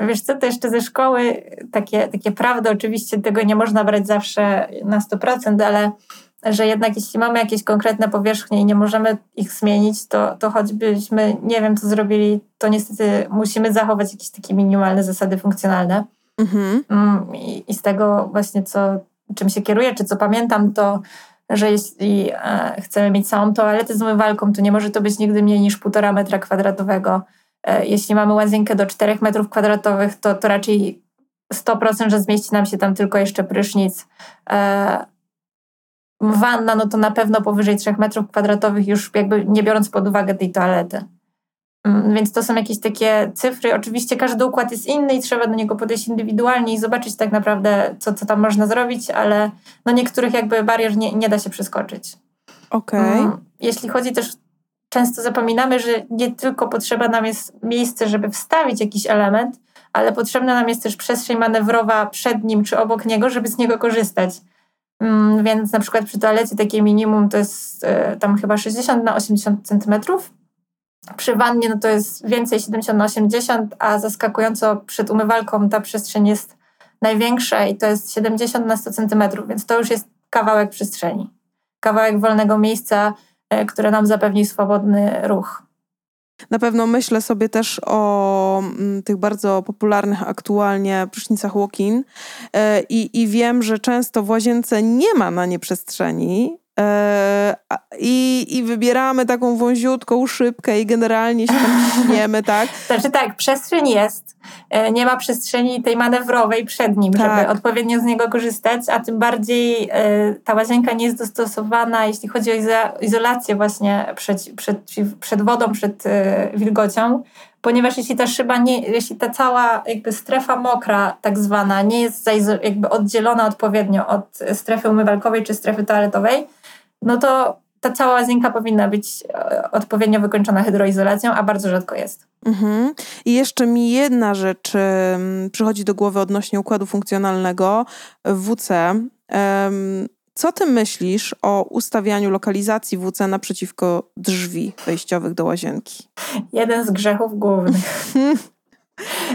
Speaker 2: Wiesz co, to jeszcze ze szkoły takie, takie prawdy, oczywiście tego nie można brać zawsze na 100%, ale że jednak jeśli mamy jakieś konkretne powierzchnie i nie możemy ich zmienić, to, to choćbyśmy nie wiem, co zrobili, to niestety musimy zachować jakieś takie minimalne zasady funkcjonalne. Mhm. Mm, I, I, z tego właśnie, co, czym się kieruję, czy co pamiętam, to że jeśli e, chcemy mieć całą toaletę z umywalką, to nie może to być nigdy mniej niż półtora metra kwadratowego. E, jeśli mamy łazienkę do 4 metrów kwadratowych, to, to raczej 100%, że zmieści nam się tam tylko jeszcze prysznic. Wanna, no to na pewno powyżej 3 metrów kwadratowych, już jakby nie biorąc pod uwagę tej toalety. Mm, więc to są jakieś takie cyfry. Oczywiście każdy układ jest inny i trzeba do niego podejść indywidualnie i zobaczyć tak naprawdę, co, co tam można zrobić, ale no niektórych jakby barier nie, nie da się przeskoczyć.
Speaker 1: Okej. Okay. Mm,
Speaker 2: jeśli chodzi też, często zapominamy, że nie tylko potrzeba nam jest miejsce, żeby wstawić jakiś element, ale potrzebna nam jest też przestrzeń manewrowa przed nim czy obok niego, żeby z niego korzystać. Mm, więc na przykład przy toalecie takie minimum to jest e, tam chyba 60 na 80 centymetrów. Przy wannie no to jest więcej 70 na 80, a zaskakująco przed umywalką ta przestrzeń jest największa i to jest 70 na 100 centymetrów, więc to już jest kawałek przestrzeni. Kawałek wolnego miejsca, e, które nam zapewni swobodny ruch.
Speaker 1: Na pewno myślę sobie też o mm, tych bardzo popularnych aktualnie prysznicach walk-in e, i, i wiem, że często w łazience nie ma na nie przestrzeni, i, I wybieramy taką wąziutką szybkę i generalnie się tam [laughs] ciśniemy, tak?
Speaker 2: Znaczy tak, przestrzeń jest. E, nie ma przestrzeni tej manewrowej przed nim, tak. żeby odpowiednio z niego korzystać, a tym bardziej ta łazienka nie jest dostosowana, jeśli chodzi o izolację właśnie przed, przed, przed wodą, przed wilgocią, ponieważ jeśli ta szyba, nie, jeśli ta cała jakby strefa mokra tak zwana nie jest jakby oddzielona odpowiednio od strefy umywalkowej czy strefy toaletowej, no to ta cała łazienka powinna być e, odpowiednio wykończona hydroizolacją, a bardzo rzadko jest.
Speaker 1: Mhm. I jeszcze mi jedna rzecz przychodzi do głowy odnośnie układu funkcjonalnego WC. Co ty myślisz o ustawianiu lokalizacji WC naprzeciwko drzwi wejściowych do łazienki?
Speaker 2: Jeden z grzechów głównych. [laughs]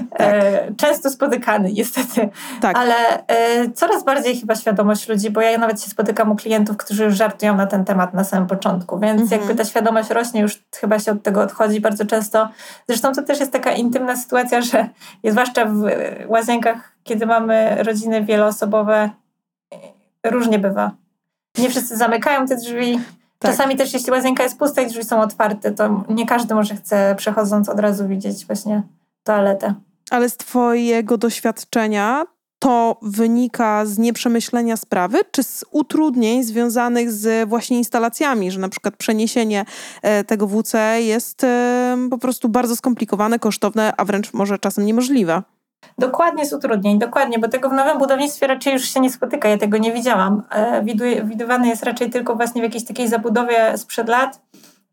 Speaker 2: Tak. E, często spotykany, niestety. Tak. Ale e, coraz bardziej chyba świadomość ludzi, bo ja nawet się spotykam u klientów, którzy już żartują na ten temat na samym początku, więc mhm. jakby ta świadomość rośnie, już chyba się od tego odchodzi bardzo często. Zresztą to też jest taka intymna sytuacja, że zwłaszcza w łazienkach, kiedy mamy rodziny wieloosobowe, różnie bywa. Nie wszyscy zamykają te drzwi. Tak. Czasami też, jeśli łazienka jest pusta i drzwi są otwarte, to nie każdy może chce przechodząc od razu widzieć właśnie toaletę.
Speaker 1: Ale z Twojego doświadczenia to wynika z nieprzemyślenia sprawy, czy z utrudnień związanych z właśnie instalacjami, że na przykład przeniesienie e, tego WC jest e, po prostu bardzo skomplikowane, kosztowne, a wręcz może czasem niemożliwe?
Speaker 2: Dokładnie z utrudnień, dokładnie, bo tego w nowym budownictwie raczej już się nie spotyka, ja tego nie widziałam. E, widywany jest raczej tylko właśnie w jakiejś takiej zabudowie sprzed lat,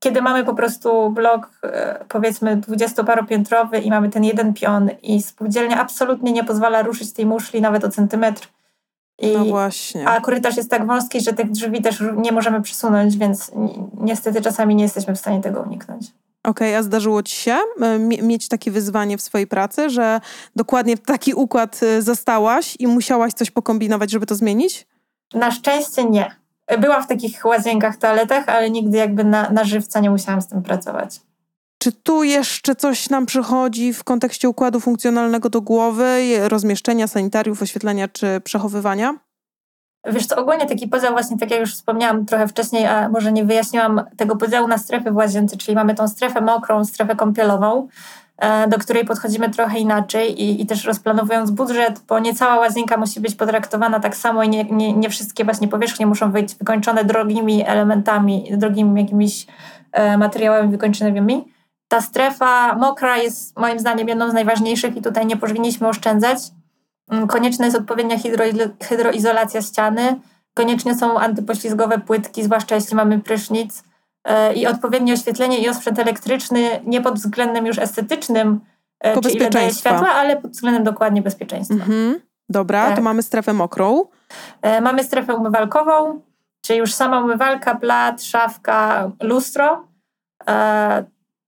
Speaker 2: kiedy mamy po prostu blok e, powiedzmy dwudziestoparopiętrowy i mamy ten jeden pion i spółdzielnia absolutnie nie pozwala ruszyć tej muszli nawet o centymetr.
Speaker 1: I, no właśnie.
Speaker 2: A korytarz jest tak wąski, że tych drzwi też nie możemy przesunąć, więc niestety czasami nie jesteśmy w stanie tego uniknąć.
Speaker 1: Okej, okay, a zdarzyło ci się e, mieć takie wyzwanie w swojej pracy, że dokładnie taki układ e, zastałaś i musiałaś coś pokombinować, żeby to zmienić?
Speaker 2: Na szczęście nie. Byłam w takich łazienkach, toaletach, ale nigdy jakby na, na żywca nie musiałam z tym pracować.
Speaker 1: Czy tu jeszcze coś nam przychodzi w kontekście układu funkcjonalnego do głowy, rozmieszczenia sanitariów, oświetlenia czy przechowywania?
Speaker 2: Wiesz co, ogólnie taki podział właśnie, tak jak już wspomniałam trochę wcześniej, a może nie wyjaśniłam tego podziału na strefy w łazience, czyli mamy tą strefę mokrą, strefę kąpielową, do której podchodzimy trochę inaczej i, i też rozplanowując budżet, bo nie cała łazienka musi być potraktowana tak samo i nie, nie, nie wszystkie właśnie powierzchnie muszą być wykończone drogimi elementami, drogimi jakimiś e, materiałami wykończonymi. Ta strefa mokra jest moim zdaniem jedną z najważniejszych i tutaj nie powinniśmy oszczędzać. Mm, konieczna jest odpowiednia hydro, hydroizolacja ściany, koniecznie są antypoślizgowe płytki, zwłaszcza jeśli mamy prysznic E, i odpowiednie oświetlenie i osprzęt elektryczny nie pod względem już estetycznym,
Speaker 1: e, czy ile daje
Speaker 2: światła, ale pod względem dokładnie bezpieczeństwa. Mhm.
Speaker 1: Dobra, tak. to mamy strefę mokrą.
Speaker 2: E, mamy strefę umywalkową, czyli już sama umywalka, blat, szafka, lustro.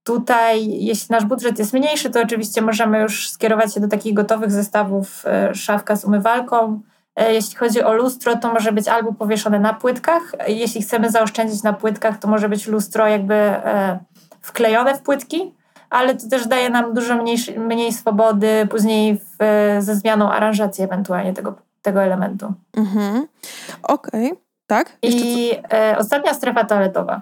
Speaker 2: Tutaj, jeśli nasz budżet jest mniejszy, to oczywiście możemy już skierować się do takich gotowych zestawów szafka z umywalką, E, jeśli chodzi o lustro, to może być albo powieszone na płytkach. Jeśli chcemy zaoszczędzić na płytkach, to może być lustro jakby e, wklejone w płytki, ale to też daje nam dużo mniej, mniej swobody później w, ze zmianą aranżacji ewentualnie tego, tego elementu.
Speaker 1: Mhm. Okej, okay. tak?
Speaker 2: Jeszcze I e, ostatnia strefa toaletowa.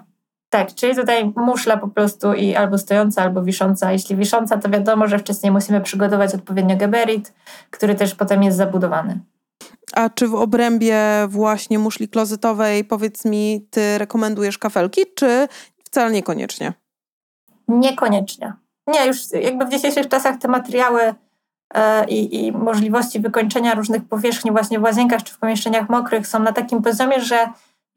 Speaker 2: Tak, czyli tutaj muszla po prostu i albo stojąca, albo wisząca. Jeśli wisząca, to wiadomo, że wcześniej musimy przygotować odpowiednio geberit, który też potem jest zabudowany.
Speaker 1: A czy w obrębie właśnie muszli klozetowej, powiedz mi, ty rekomendujesz kafelki, czy wcale niekoniecznie?
Speaker 2: Niekoniecznie. Nie, już jakby w dzisiejszych czasach te materiały e, i, i, możliwości wykończenia różnych powierzchni właśnie w łazienkach czy w pomieszczeniach mokrych są na takim poziomie, że,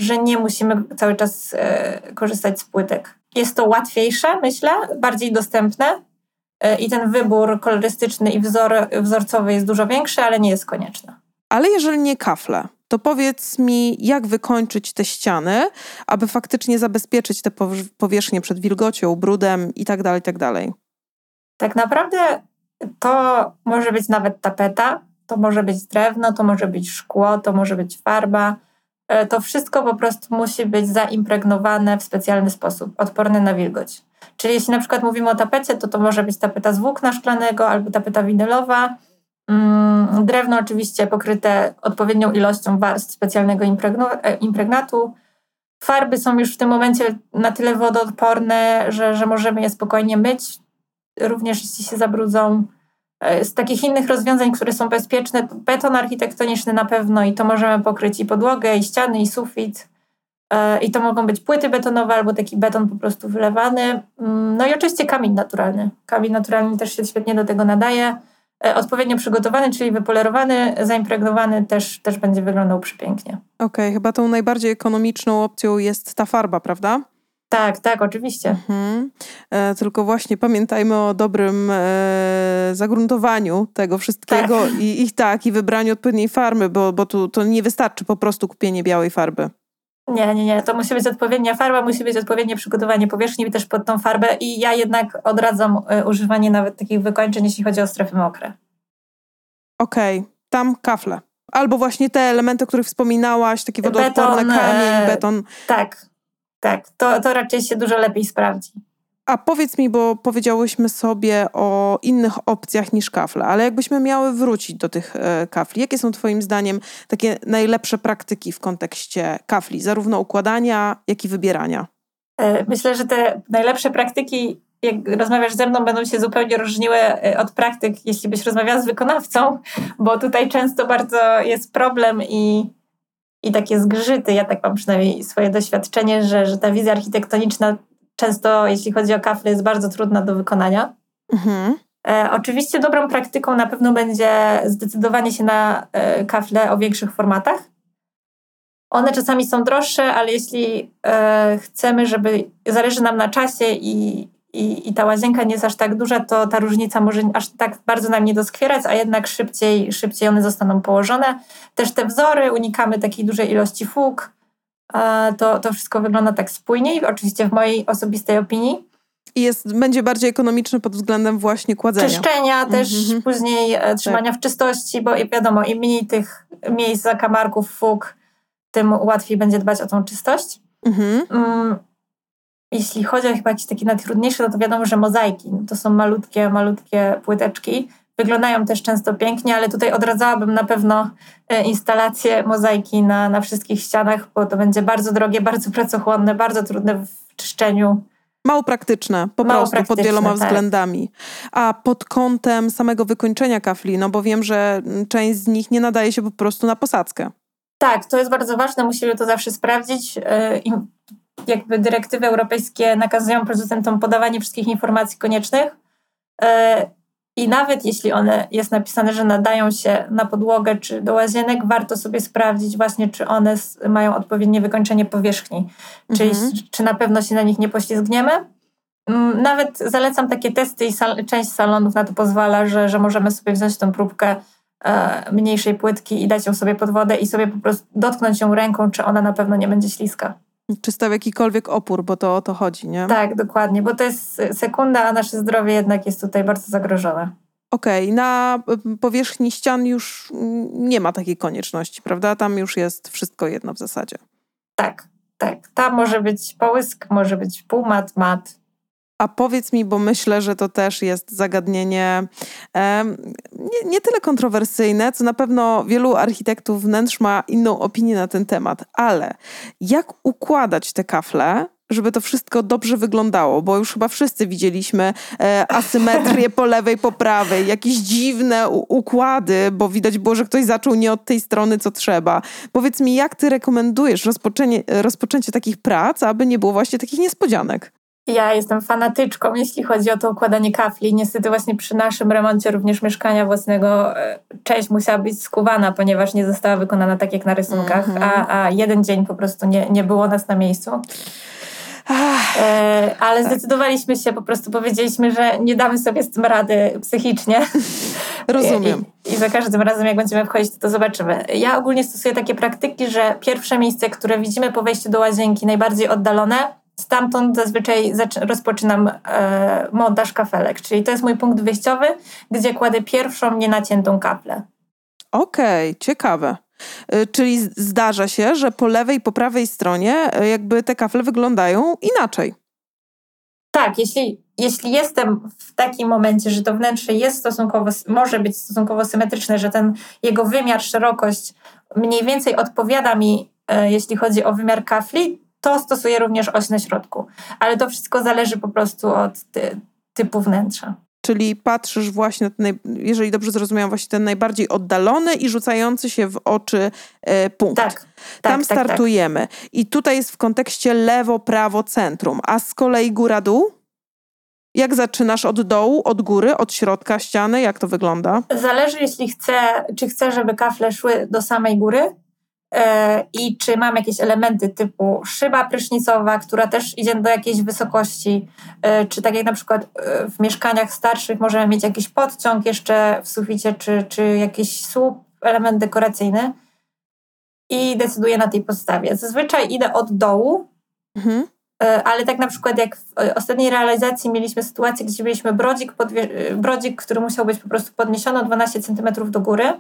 Speaker 2: że nie musimy cały czas e, korzystać z płytek. Jest to łatwiejsze, myślę, bardziej dostępne e, i ten wybór kolorystyczny i wzor, wzorcowy jest dużo większy, ale nie jest konieczny.
Speaker 1: Ale jeżeli nie kafle, to powiedz mi, jak wykończyć te ściany, aby faktycznie zabezpieczyć te powierzchnie przed wilgocią, brudem i tak dalej, tak.
Speaker 2: Tak naprawdę to może być nawet tapeta, to może być drewno, to może być szkło, to może być farba. E, to wszystko po prostu musi być zaimpregnowane w specjalny sposób, odporne na wilgoć. Czyli jeśli na przykład mówimy o tapecie, to to może być tapeta z włókna szklanego albo tapeta winylowa. Mm, drewno oczywiście pokryte odpowiednią ilością warstw specjalnego e, impregnatu. Farby są już w tym momencie na tyle wodoodporne, że, że możemy je spokojnie myć, również jeśli się zabrudzą. E, z takich innych rozwiązań, które są bezpieczne, beton architektoniczny na pewno i to możemy pokryć i podłogę, i ściany, i sufit. E, I to mogą być płyty betonowe albo taki beton po prostu wylewany. Mm, no i oczywiście kamień naturalny. Kamień naturalny też się świetnie do tego nadaje. E, odpowiednio przygotowany, czyli wypolerowany, zaimpregnowany też, też będzie wyglądał przepięknie.
Speaker 1: Okej, okay, chyba tą najbardziej ekonomiczną opcją jest ta farba, prawda?
Speaker 2: Tak, tak, oczywiście. Mhm.
Speaker 1: E, tylko właśnie pamiętajmy o dobrym e, zagruntowaniu tego wszystkiego tak. I, i tak, i wybraniu odpowiedniej farby, bo, bo tu to nie wystarczy po prostu kupienie białej farby.
Speaker 2: Nie, nie, nie. To musi być odpowiednia farba, musi być odpowiednie przygotowanie powierzchni też pod tą farbę i ja jednak odradzam e, używanie nawet takich wykończeń, jeśli chodzi o strefy mokre.
Speaker 1: Okej, okay. tam kafle. Albo właśnie te elementy, o których wspominałaś, takie wodoodporne, beton, kamień, beton.
Speaker 2: Tak, tak. To, to raczej się dużo lepiej sprawdzi.
Speaker 1: A powiedz mi, bo powiedziałyśmy sobie o innych opcjach niż kafle, ale jakbyśmy miały wrócić do tych e, kafli, jakie są Twoim zdaniem takie najlepsze praktyki w kontekście kafli, zarówno układania, jak i wybierania?
Speaker 2: E, myślę, że te najlepsze praktyki, jak rozmawiasz ze mną, będą się zupełnie różniły e, od praktyk, jeśli byś rozmawiała z wykonawcą, bo tutaj często bardzo jest problem i, i takie zgrzyty. Ja tak mam przynajmniej swoje doświadczenie, że, że ta wizja architektoniczna często, jeśli chodzi o kafle, jest bardzo trudna do wykonania. Mhm. E, oczywiście dobrą praktyką na pewno będzie zdecydowanie się na e, kafle o większych formatach. One czasami są droższe, ale jeśli e, chcemy, żeby zależy nam na czasie i, i, i ta łazienka nie jest aż tak duża, to ta różnica może aż tak bardzo nam nie doskwierać, a jednak szybciej, szybciej one zostaną położone. Też te wzory, unikamy takiej dużej ilości fug to, to wszystko wygląda tak spójniej, oczywiście w mojej osobistej opinii.
Speaker 1: I jest, będzie bardziej ekonomiczny pod względem właśnie kładzenia.
Speaker 2: Czyszczenia też, mm -hmm. później e, trzymania tak. w czystości, bo wiadomo, im mniej tych miejsc, zakamarków, fug, tym łatwiej będzie dbać o tą czystość. Mhm. Mm jeśli chodzi o chyba jakieś takie najtrudniejsze, no to wiadomo, że mozaiki. No to są malutkie, malutkie płyteczki. Wyglądają też często pięknie, ale tutaj odradzałabym na pewno e, instalację mozaiki na, na wszystkich ścianach, bo to będzie bardzo drogie, bardzo pracochłonne, bardzo trudne w czyszczeniu.
Speaker 1: Mało praktyczne, po Mało prostu praktyczne, pod wieloma tak. względami. A pod kątem samego wykończenia kafli, no bo wiem, że część z nich nie nadaje się po prostu na posadzkę.
Speaker 2: Tak, to jest bardzo ważne, musimy to zawsze sprawdzić. E, jakby dyrektywy europejskie nakazują producentom podawanie wszystkich informacji koniecznych. I nawet jeśli one jest napisane, że nadają się na podłogę czy do łazienek, warto sobie sprawdzić właśnie, czy one mają odpowiednie wykończenie powierzchni, czyli mhm. czy na pewno się na nich nie poślizgniemy. Mm, nawet zalecam takie testy i sal część salonów na to pozwala, że, że możemy sobie wziąć tą próbkę e, mniejszej płytki i dać ją sobie pod wodę i sobie po prostu dotknąć ją ręką, czy ona na pewno nie będzie śliska.
Speaker 1: Czy stał jakikolwiek opór, bo to o to chodzi, nie?
Speaker 2: Tak, dokładnie, bo to jest sekunda, a nasze zdrowie jednak jest tutaj bardzo zagrożone.
Speaker 1: Okej, okay. na powierzchni ścian już nie ma takiej konieczności, prawda? Tam już jest wszystko jedno w zasadzie.
Speaker 2: Tak, tak. Tam może być połysk, może być półmat, mat,
Speaker 1: a powiedz mi, bo myślę, że to też jest zagadnienie nie, nie, tyle kontrowersyjne, co na pewno wielu architektów wnętrz ma inną opinię na ten temat, ale jak układać te kafle, żeby to wszystko dobrze wyglądało, bo już chyba wszyscy widzieliśmy e, asymetrię po lewej, po prawej, jakieś dziwne układy, bo widać było, że ktoś zaczął nie od tej strony, co trzeba. Powiedz mi, jak ty rekomendujesz rozpoczęcie takich prac, aby nie było właśnie takich niespodzianek?
Speaker 2: Ja jestem fanatyczką, jeśli chodzi o to układanie kafli. Niestety właśnie przy naszym remoncie również mieszkania własnego e, część musiała być skuwana, ponieważ nie została wykonana tak jak na rysunkach, mm -hmm. a, a jeden dzień po prostu nie, nie było nas na miejscu. E, ale tak. zdecydowaliśmy się, po prostu powiedzieliśmy, że nie damy sobie z tym rady psychicznie. [laughs]
Speaker 1: Rozumiem.
Speaker 2: I, I, za każdym razem, jak będziemy wchodzić, to, to zobaczymy. Ja ogólnie stosuję takie praktyki, że pierwsze miejsce, które widzimy po wejściu do łazienki, najbardziej oddalone, stamtąd zazwyczaj rozpoczynam e, montaż kafelek, czyli to jest mój punkt wyjściowy, gdzie kładę pierwszą nienaciętą kaplę.
Speaker 1: Okej, okay, ciekawe. Y, czyli zdarza się, że po lewej i po prawej stronie y, jakby te kafle wyglądają inaczej.
Speaker 2: Tak, jeśli, jeśli jestem w takim momencie, że to wnętrze jest stosunkowo, może być stosunkowo symetryczne, że ten jego wymiar, szerokość mniej więcej odpowiada mi, e, jeśli chodzi o wymiar kafli, to stosuję również oś na środku. Ale to wszystko zależy po prostu od ty, typu wnętrza.
Speaker 1: Czyli patrzysz właśnie na ten, jeżeli dobrze zrozumiałam, właśnie ten najbardziej oddalony i rzucający się w oczy e, punkt.
Speaker 2: Tak, tak
Speaker 1: Tam
Speaker 2: tak,
Speaker 1: startujemy.
Speaker 2: Tak.
Speaker 1: I tutaj jest w kontekście lewo, prawo, centrum. A z kolei góra, dół? Jak zaczynasz od dołu, od góry, od środka ściany? Jak to wygląda?
Speaker 2: Zależy, jeśli chcę, czy chcę, żeby kafle szły do samej góry, i czy mam jakieś elementy typu szyba prysznicowa, która też idzie do jakiejś wysokości, e, czy tak jak na przykład e, w mieszkaniach starszych możemy mieć jakiś podciąg jeszcze w suficie, czy, czy jakiś słup, element dekoracyjny i decyduję na tej podstawie. Zazwyczaj idę od dołu, mhm. ale tak na przykład jak w ostatniej realizacji mieliśmy sytuację, gdzie mieliśmy brodzik, brodzik, który musiał być po prostu podniesiony o 12 cm do góry,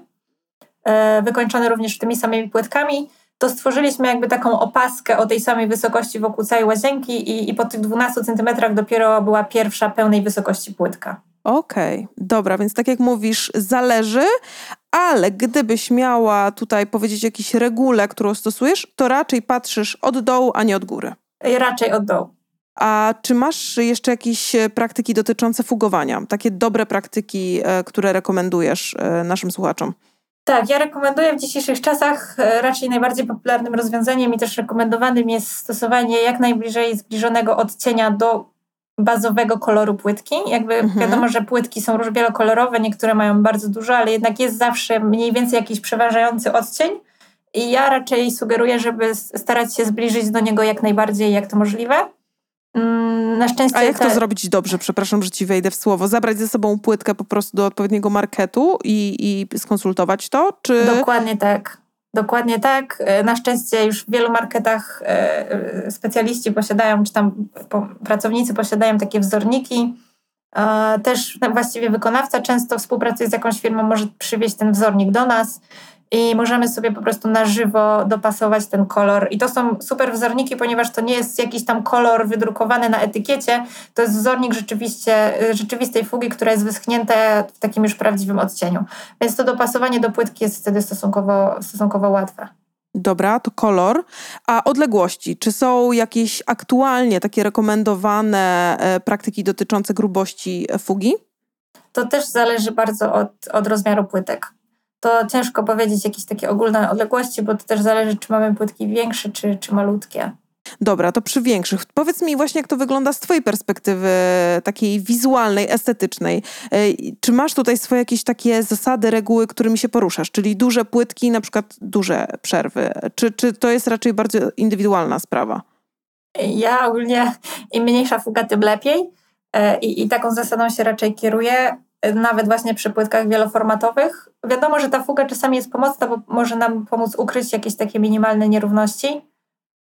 Speaker 2: E, wykończony również tymi samymi płytkami, to stworzyliśmy jakby taką opaskę o tej samej wysokości wokół całej łazienki i, i po tych 12 centymetrach dopiero była pierwsza pełnej wysokości płytka.
Speaker 1: Okej, okay, dobra, więc tak jak mówisz, zależy, ale gdybyś miała tutaj powiedzieć jakiś regule, którą stosujesz, to raczej patrzysz od dołu, a nie od góry.
Speaker 2: Raczej od dołu.
Speaker 1: A czy masz jeszcze jakieś e, praktyki dotyczące fugowania? Takie dobre praktyki, e, które rekomendujesz naszym słuchaczom?
Speaker 2: Tak, ja rekomenduję w dzisiejszych czasach e, raczej najbardziej popularnym rozwiązaniem i też rekomendowanym jest stosowanie jak najbliżej zbliżonego odcienia do bazowego koloru płytki. Jakby mhm. wiadomo, że płytki są wielokolorowe, niektóre mają bardzo dużo, ale jednak jest zawsze mniej więcej jakiś przeważający odcień. I ja raczej sugeruję, żeby starać się zbliżyć do niego jak najbardziej, jak to możliwe.
Speaker 1: Mm, na szczęście. A jak to zrobić dobrze? Przepraszam, że ci wejdę w słowo. Zabrać ze sobą płytkę po prostu do odpowiedniego marketu i, i skonsultować to? Czy...
Speaker 2: Dokładnie tak. Dokładnie tak. E, na szczęście już w wielu marketach e, e, specjaliści posiadają, czy tam pracownicy posiadają takie wzorniki. Też właściwie wykonawca często współpracuje z jakąś firmą, może przywieźć ten wzornik do nas i możemy sobie po prostu na żywo dopasować ten kolor. I to są super wzorniki, ponieważ to nie jest jakiś tam kolor wydrukowany na etykiecie, to jest wzornik rzeczywiście, rzeczywistej fugi, która jest wyschnięta w takim już prawdziwym odcieniu. Więc to dopasowanie do płytki jest wtedy stosunkowo, stosunkowo łatwe.
Speaker 1: Dobra, to kolor. A odległości? Czy są jakieś aktualnie takie rekomendowane e, praktyki dotyczące grubości fugi?
Speaker 2: To też zależy bardzo od, od rozmiaru płytek to ciężko powiedzieć jakieś takie ogólne odległości, bo to też zależy, czy mamy płytki większe, czy, czy malutkie.
Speaker 1: Dobra, to przy większych. Powiedz mi właśnie, jak to wygląda z Twojej perspektywy takiej wizualnej, estetycznej. Czy masz tutaj swoje jakieś takie zasady, reguły, którymi się poruszasz? Czyli duże płytki, na przykład duże przerwy? Czy, czy to jest raczej bardzo indywidualna sprawa?
Speaker 2: Ja ogólnie im mniejsza fuga, tym lepiej. E, I, I taką zasadą się raczej kieruję nawet właśnie przy płytkach wieloformatowych. Wiadomo, że ta fuga czasami jest pomocna, bo może nam pomóc ukryć jakieś takie minimalne nierówności,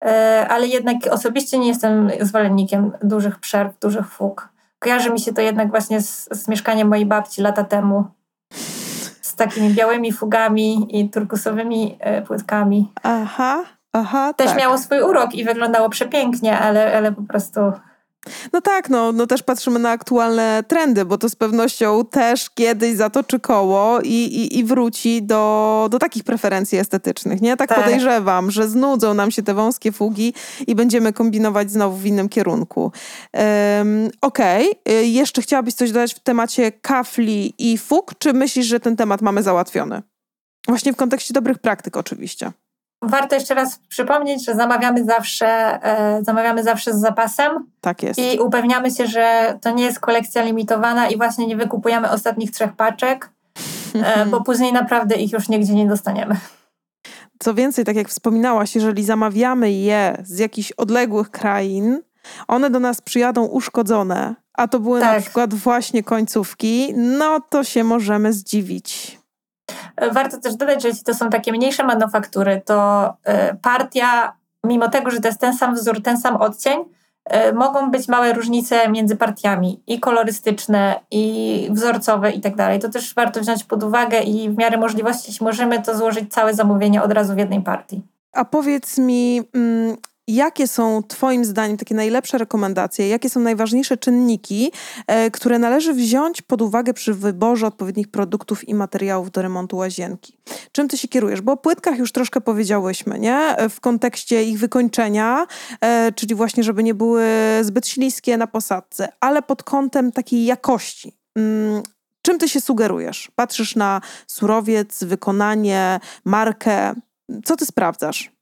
Speaker 2: e, ale jednak osobiście nie jestem zwolennikiem dużych przerw, dużych fug. Kojarzy mi się to jednak właśnie z, z mieszkaniem mojej babci lata temu. Z takimi białymi fugami i turkusowymi e, płytkami.
Speaker 1: Aha, aha.
Speaker 2: Też
Speaker 1: tak.
Speaker 2: miało swój urok i wyglądało przepięknie, ale, ale po prostu
Speaker 1: no tak, no, no też patrzymy na aktualne trendy, bo to z pewnością też kiedyś zatoczy koło i, i, i wróci do, do takich preferencji estetycznych, nie? Tak, tak, podejrzewam, że znudzą nam się te wąskie fugi i będziemy kombinować znowu w innym kierunku. Um, Okej, okay. jeszcze chciałabyś coś dodać w temacie kafli i fug, czy myślisz, że ten temat mamy załatwiony? Właśnie w kontekście dobrych praktyk oczywiście.
Speaker 2: Warto jeszcze raz przypomnieć, że zamawiamy zawsze, e, zamawiamy zawsze z zapasem.
Speaker 1: Tak jest.
Speaker 2: I upewniamy się, że to nie jest kolekcja limitowana i właśnie nie wykupujemy ostatnich trzech paczek, e, [laughs] bo później naprawdę ich już nigdzie nie dostaniemy.
Speaker 1: Co więcej, tak jak wspominałaś, jeżeli zamawiamy je z jakichś odległych krain, one do nas przyjadą uszkodzone, a to były tak. na przykład właśnie końcówki, no to się możemy zdziwić.
Speaker 2: Warto też dodać, że jeśli to są takie mniejsze manufaktury, to e, partia, mimo tego, że to jest ten sam wzór, ten sam odcień, e, mogą być małe różnice między partiami i kolorystyczne, i wzorcowe i tak dalej. To też warto wziąć pod uwagę i w miarę możliwości, jeśli możemy, to złożyć całe zamówienie od razu w jednej partii.
Speaker 1: A powiedz mi, mm, Jakie są Twoim zdaniem takie najlepsze rekomendacje? Jakie są najważniejsze czynniki, e, które należy wziąć pod uwagę przy wyborze odpowiednich produktów i materiałów do remontu łazienki? Czym Ty się kierujesz? Bo o płytkach już troszkę powiedziałyśmy, nie? E, w kontekście ich wykończenia, e, czyli właśnie, żeby nie były zbyt śliskie na posadce, ale pod kątem takiej jakości. Mm, czym Ty się sugerujesz? Patrzysz na surowiec, wykonanie, markę. Co Ty sprawdzasz?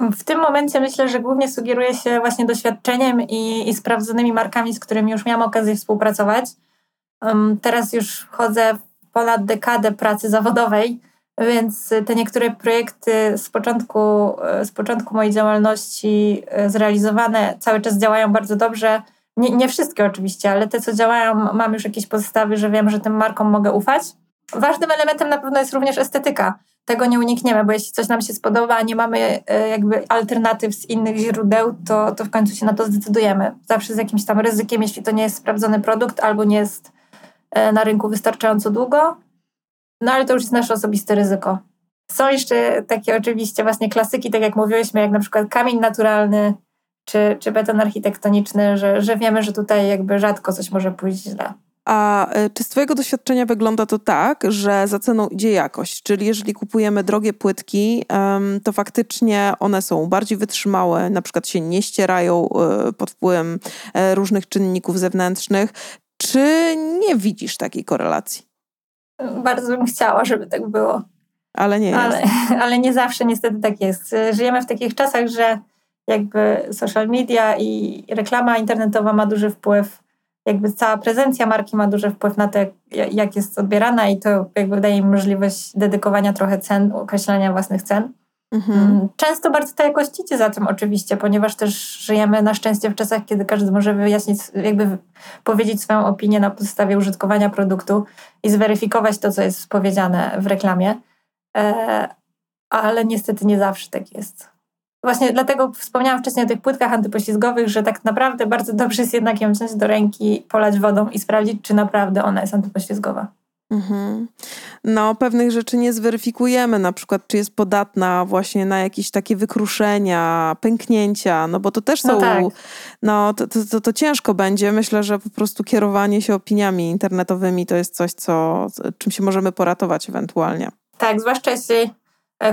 Speaker 2: W tym momencie myślę, że głównie sugeruję się właśnie doświadczeniem i, i sprawdzonymi markami, z którymi już miałam okazję współpracować. Um, teraz już chodzę ponad dekadę pracy zawodowej, więc te niektóre projekty z początku, z początku mojej działalności e, zrealizowane cały czas działają bardzo dobrze. Nie, nie wszystkie oczywiście, ale te, co działają, mam już jakieś podstawy, że wiem, że tym markom mogę ufać. Ważnym elementem na pewno jest również estetyka. Tego nie unikniemy, bo jeśli coś nam się spodoba, a nie mamy e, jakby alternatyw z innych źródeł, to, to w końcu się na to zdecydujemy. Zawsze z jakimś tam ryzykiem, jeśli to nie jest sprawdzony produkt albo nie jest e, na rynku wystarczająco długo. No ale to już jest nasze osobiste ryzyko. Są jeszcze takie oczywiście właśnie klasyki, tak jak mówiłyśmy, jak na przykład kamień naturalny czy, czy beton architektoniczny, że, że wiemy, że tutaj jakby rzadko coś może pójść źle.
Speaker 1: A e, czy z Twojego doświadczenia wygląda to tak, że za ceną idzie jakość? Czyli jeżeli kupujemy drogie płytki, to faktycznie one są bardziej wytrzymałe, na przykład się nie ścierają e, pod wpływem e, różnych czynników zewnętrznych. Czy nie widzisz takiej korelacji?
Speaker 2: Bardzo bym chciała, żeby tak było.
Speaker 1: Ale nie
Speaker 2: ale, jest. [laughs] Ale nie zawsze niestety tak jest. Żyjemy w takich czasach, że jakby social media i reklama internetowa ma duży wpływ jakby cała prezencja marki ma duży wpływ na to, jak jest odbierana i to jakby daje im możliwość dedykowania trochę cen, określania własnych cen. Mhm. Mm, często bardzo jakość idzie za tym oczywiście, ponieważ też żyjemy na szczęście w czasach, kiedy każdy może wyjaśnić, jakby powiedzieć swoją opinię na podstawie użytkowania produktu i zweryfikować to, co jest powiedziane w reklamie. E, ale niestety nie zawsze tak jest. Właśnie dlatego wspomniałam wcześniej o tych płytkach antypoślizgowych, że tak naprawdę bardzo dobrze jest jednak ją wziąć do ręki, polać wodą i sprawdzić, czy naprawdę ona jest antypoślizgowa. Mhm.
Speaker 1: No, pewnych rzeczy nie zweryfikujemy, na przykład, czy jest podatna właśnie na jakieś takie wykruszenia, pęknięcia, no bo to też no są, no, tak. no to, to, to, to, ciężko będzie. Myślę, że po prostu kierowanie się opiniami internetowymi to jest coś, co, czym się możemy poratować ewentualnie.
Speaker 2: Tak, zwłaszcza jeśli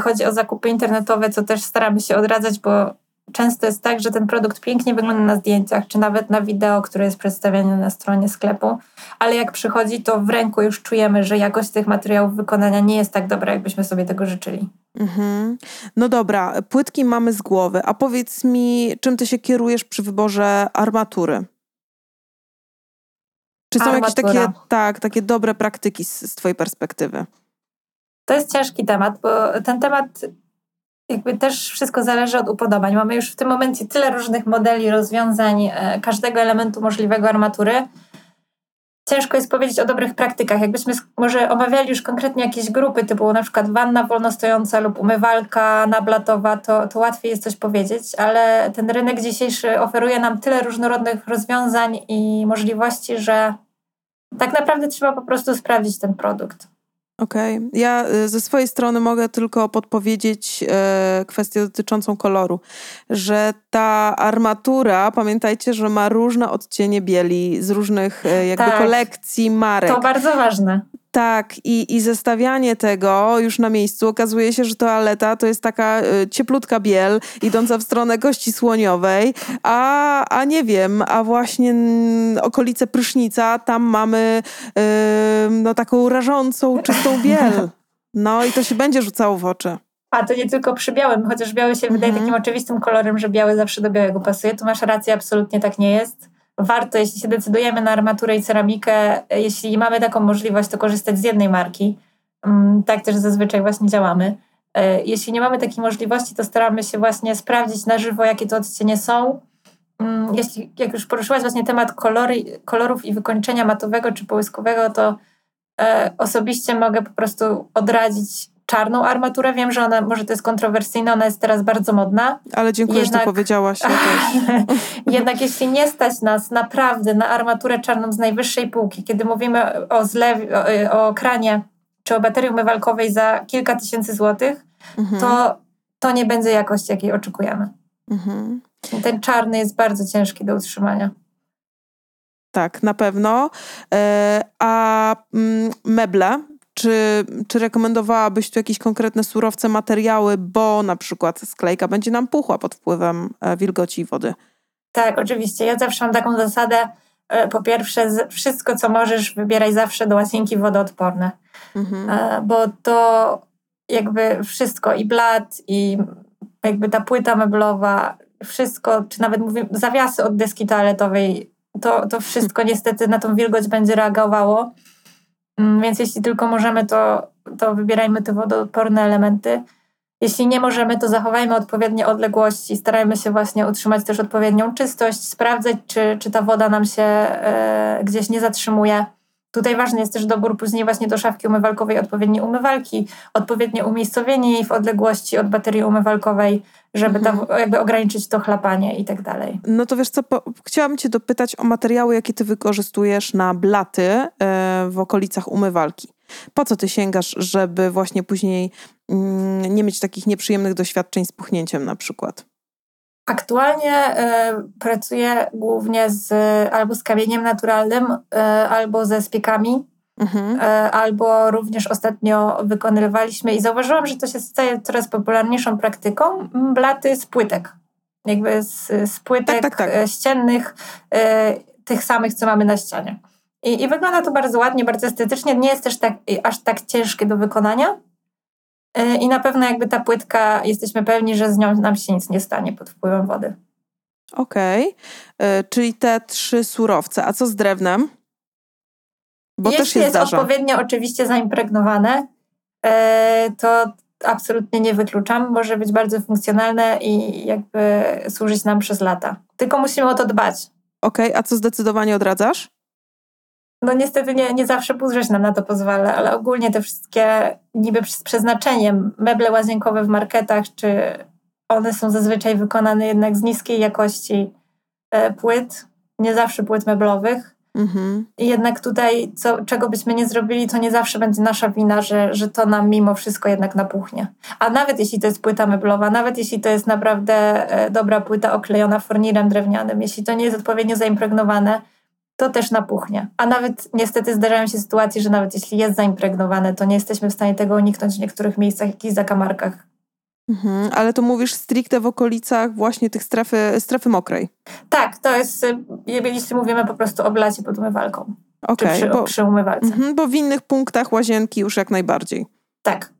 Speaker 2: chodzi o zakupy internetowe, co też staramy się odradzać, bo często jest tak, że ten produkt pięknie wygląda na zdjęciach, czy nawet na wideo, które jest przedstawiane na stronie sklepu, ale jak przychodzi, to w ręku już czujemy, że jakość tych materiałów wykonania nie jest tak dobra, jakbyśmy sobie tego życzyli. Mhm.
Speaker 1: No dobra, płytki mamy z głowy, a powiedz mi, czym ty się kierujesz przy wyborze armatury? Czy są Armatura. jakieś takie, tak, takie dobre praktyki z, z twojej perspektywy?
Speaker 2: To jest ciężki temat, bo ten temat jakby też wszystko zależy od upodobań. Mamy już w tym momencie tyle różnych modeli, rozwiązań, e, każdego elementu możliwego armatury. Ciężko jest powiedzieć o dobrych praktykach. Jakbyśmy może omawiali już konkretnie jakieś grupy, typu na przykład wanna wolnostojąca lub umywalka nablatowa, to, to łatwiej jest coś powiedzieć, ale ten rynek dzisiejszy oferuje nam tyle różnorodnych rozwiązań i możliwości, że tak naprawdę trzeba po prostu sprawdzić ten produkt.
Speaker 1: Okej. Okay. Ja y, ze swojej strony mogę tylko podpowiedzieć e, kwestię dotyczącą koloru, że ta armatura, pamiętajcie, że ma różne odcienie bieli z różnych e, jakby tak. kolekcji marek.
Speaker 2: To bardzo ważne.
Speaker 1: Tak, i, i zestawianie tego już na miejscu okazuje się, że toaleta to jest taka y, cieplutka biel idąca w stronę kości słoniowej, a, a nie wiem, a właśnie mm, okolice prysznica, tam mamy y, no taką rażącą, czystą biel. No i to się będzie rzucało w oczy.
Speaker 2: A to nie tylko przy białym, chociaż biały się wydaje mhm. takim oczywistym kolorem, że biały zawsze do białego pasuje. Tu masz rację, absolutnie tak nie jest warto, jeśli się decydujemy na armaturę i ceramikę, jeśli mamy taką możliwość, to korzystać z jednej marki. Mm, tak też zazwyczaj właśnie działamy. E, jeśli nie mamy takiej możliwości, to staramy się właśnie sprawdzić na żywo, jakie to odcienie są mm, jeśli jak już poruszyłaś właśnie temat kolory, kolorów i wykończenia matowego czy połyskowego, to e, osobiście mogę po prostu odradzić czarną armaturę. Wiem, że ona może to jest kontrowersyjna, ona jest teraz bardzo modna.
Speaker 1: Ale dziękuję, Jednak... że to powiedziałaś. Ja [laughs]
Speaker 2: Jednak jeśli nie stać nas naprawdę na armaturę czarną z najwyższej półki, kiedy mówimy o zlew, o, o kranie czy o baterii umywalkowej za kilka tysięcy złotych, mhm. to, to nie będzie jakość, jakiej oczekujemy. Mhm. Ten czarny jest bardzo ciężki do utrzymania.
Speaker 1: Tak, na pewno. E, a mm, meble, czy, czy rekomendowałabyś tu jakieś konkretne surowce, materiały, bo na przykład sklejka będzie nam puchła pod wpływem e, wilgoci i wody?
Speaker 2: Tak, oczywiście. Ja zawsze mam taką zasadę, e, po pierwsze, wszystko co możesz, wybieraj zawsze do łazienki wodoodporne. Mhm. Bo to jakby wszystko, i blat, i jakby ta płyta meblowa, wszystko, czy nawet mówię, zawiasy od deski toaletowej, to, to wszystko [laughs] niestety na tą wilgoć będzie reagowało. Mm, więc jeśli tylko możemy, to, to wybierajmy te wodoodporne elementy. Jeśli nie możemy, to zachowajmy odpowiednie odległości, starajmy się właśnie utrzymać też odpowiednią czystość, sprawdzać, czy, czy ta woda nam się e, gdzieś nie zatrzymuje. Tutaj ważny jest też dobór później właśnie do szafki umywalkowej odpowiedniej umywalki, odpowiednie umiejscowienie jej w odległości od baterii umywalkowej, żeby mhm. tam jakby ograniczyć to chlapanie i tak dalej.
Speaker 1: No to wiesz co, po, chciałam cię dopytać o materiały, jakie ty wykorzystujesz na blaty e, w okolicach umywalki. Po co ty sięgasz, żeby właśnie później mm, nie mieć takich nieprzyjemnych doświadczeń z puchnięciem na przykład?
Speaker 2: Aktualnie y, pracuję głównie z, albo z kamieniem naturalnym, y, albo ze spiekami. Mhm. Y, albo również ostatnio wykonywaliśmy i zauważyłam, że to się staje coraz popularniejszą praktyką blaty z płytek. Jakby z, z płytek tak, tak, tak. ściennych, tych samych, co mamy na ścianie. I, I wygląda to bardzo ładnie, bardzo estetycznie. Nie jest też tak, aż tak ciężkie do wykonania. E, I na pewno jakby ta płytka, jesteśmy pewni, że z nią nam się nic nie stanie pod wpływem wody.
Speaker 1: Okej, okay. E, czyli te trzy surowce. A co z drewnem?
Speaker 2: Bo Jeśli też się jest zdarza. odpowiednio oczywiście zaimpregnowane, e, to absolutnie nie wykluczam. Może być bardzo funkcjonalne i jakby służyć nam przez lata. Tylko musimy o to dbać.
Speaker 1: Okej, okay. a co zdecydowanie odradzasz?
Speaker 2: No niestety nie, nie zawsze budżet nam na to pozwala, ale ogólnie te wszystkie niby z przeznaczeniem meble łazienkowe w marketach, czy one są zazwyczaj wykonane jednak z niskiej jakości e, płyt, nie zawsze płyt meblowych. Mhm. Jednak tutaj, co, czego byśmy nie zrobili, to nie zawsze będzie nasza wina, że, że to nam mimo wszystko jednak napuchnie. A nawet jeśli to jest płyta meblowa, nawet jeśli to jest naprawdę e, dobra płyta oklejona fornirem drewnianym, jeśli to nie jest odpowiednio zaimpregnowane, to też napuchnie. A nawet niestety zdarzają się sytuacje, że nawet jeśli jest zaimpregnowane, to nie jesteśmy w stanie tego uniknąć w niektórych miejscach, jakichś zakamarkach.
Speaker 1: Mhm, ale to mówisz stricte w okolicach właśnie tych strefy, strefy mokrej.
Speaker 2: Tak, to jest, y, jeśli mówimy po prostu o blacie pod umywalką. Okay, czy przy, bo, przy umywalce. Mhm,
Speaker 1: bo w innych punktach łazienki już jak najbardziej.
Speaker 2: Tak.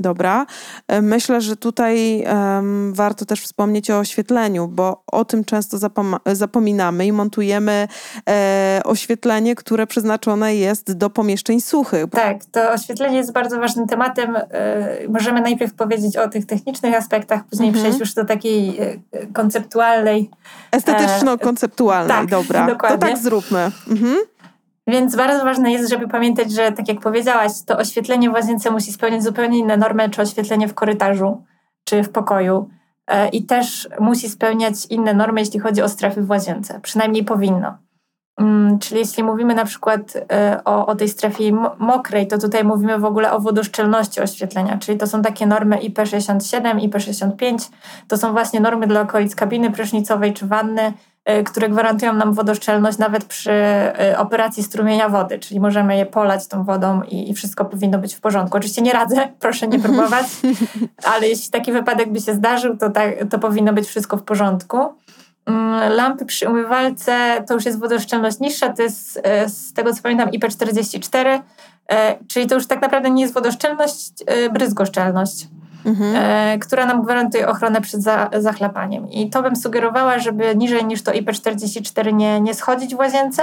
Speaker 1: Dobra. E, myślę, że tutaj um, warto też wspomnieć o oświetleniu, bo o tym często zapom zapominamy i montujemy e, oświetlenie, które przeznaczone jest do pomieszczeń suchych.
Speaker 2: Tak, to oświetlenie jest bardzo ważnym tematem. E, możemy najpierw powiedzieć o tych technicznych aspektach, później mhm. przejść już do takiej e, konceptualnej.
Speaker 1: Estetyczno-konceptualnej, tak, dobra. Dokładnie. To tak zróbmy. Mhm.
Speaker 2: Więc bardzo ważne jest, żeby pamiętać, że tak jak powiedziałaś, to oświetlenie w łazience musi spełniać zupełnie inne normy, czy oświetlenie w korytarzu, czy w pokoju. E, I też musi spełniać inne normy, jeśli chodzi o strefy w łazience. Przynajmniej powinno. Mm, czyli jeśli mówimy na przykład e, o, o tej strefie mokrej, to tutaj mówimy w ogóle o wodoszczelności oświetlenia, czyli to są takie normy IP67, IP65. To są właśnie normy dla okolic kabiny prysznicowej czy wanny, które gwarantują nam wodoszczelność nawet przy y, operacji strumienia wody, czyli możemy je polać tą wodą i, i wszystko powinno być w porządku. Oczywiście nie radzę, [laughs] proszę nie próbować, [laughs] ale jeśli taki wypadek by się zdarzył, to, tak, to powinno być wszystko w porządku. Mm, lampy przy umywalce to już jest wodoszczelność niższa, to jest y, z tego co pamiętam IP44, czyli to już tak naprawdę nie jest wodoszczelność, bryzgoszczelność mhm. e, która nam gwarantuje ochronę przed za, zachlapaniem. I to bym sugerowała, żeby niżej niż to IP44 nie, nie schodzić w łazience.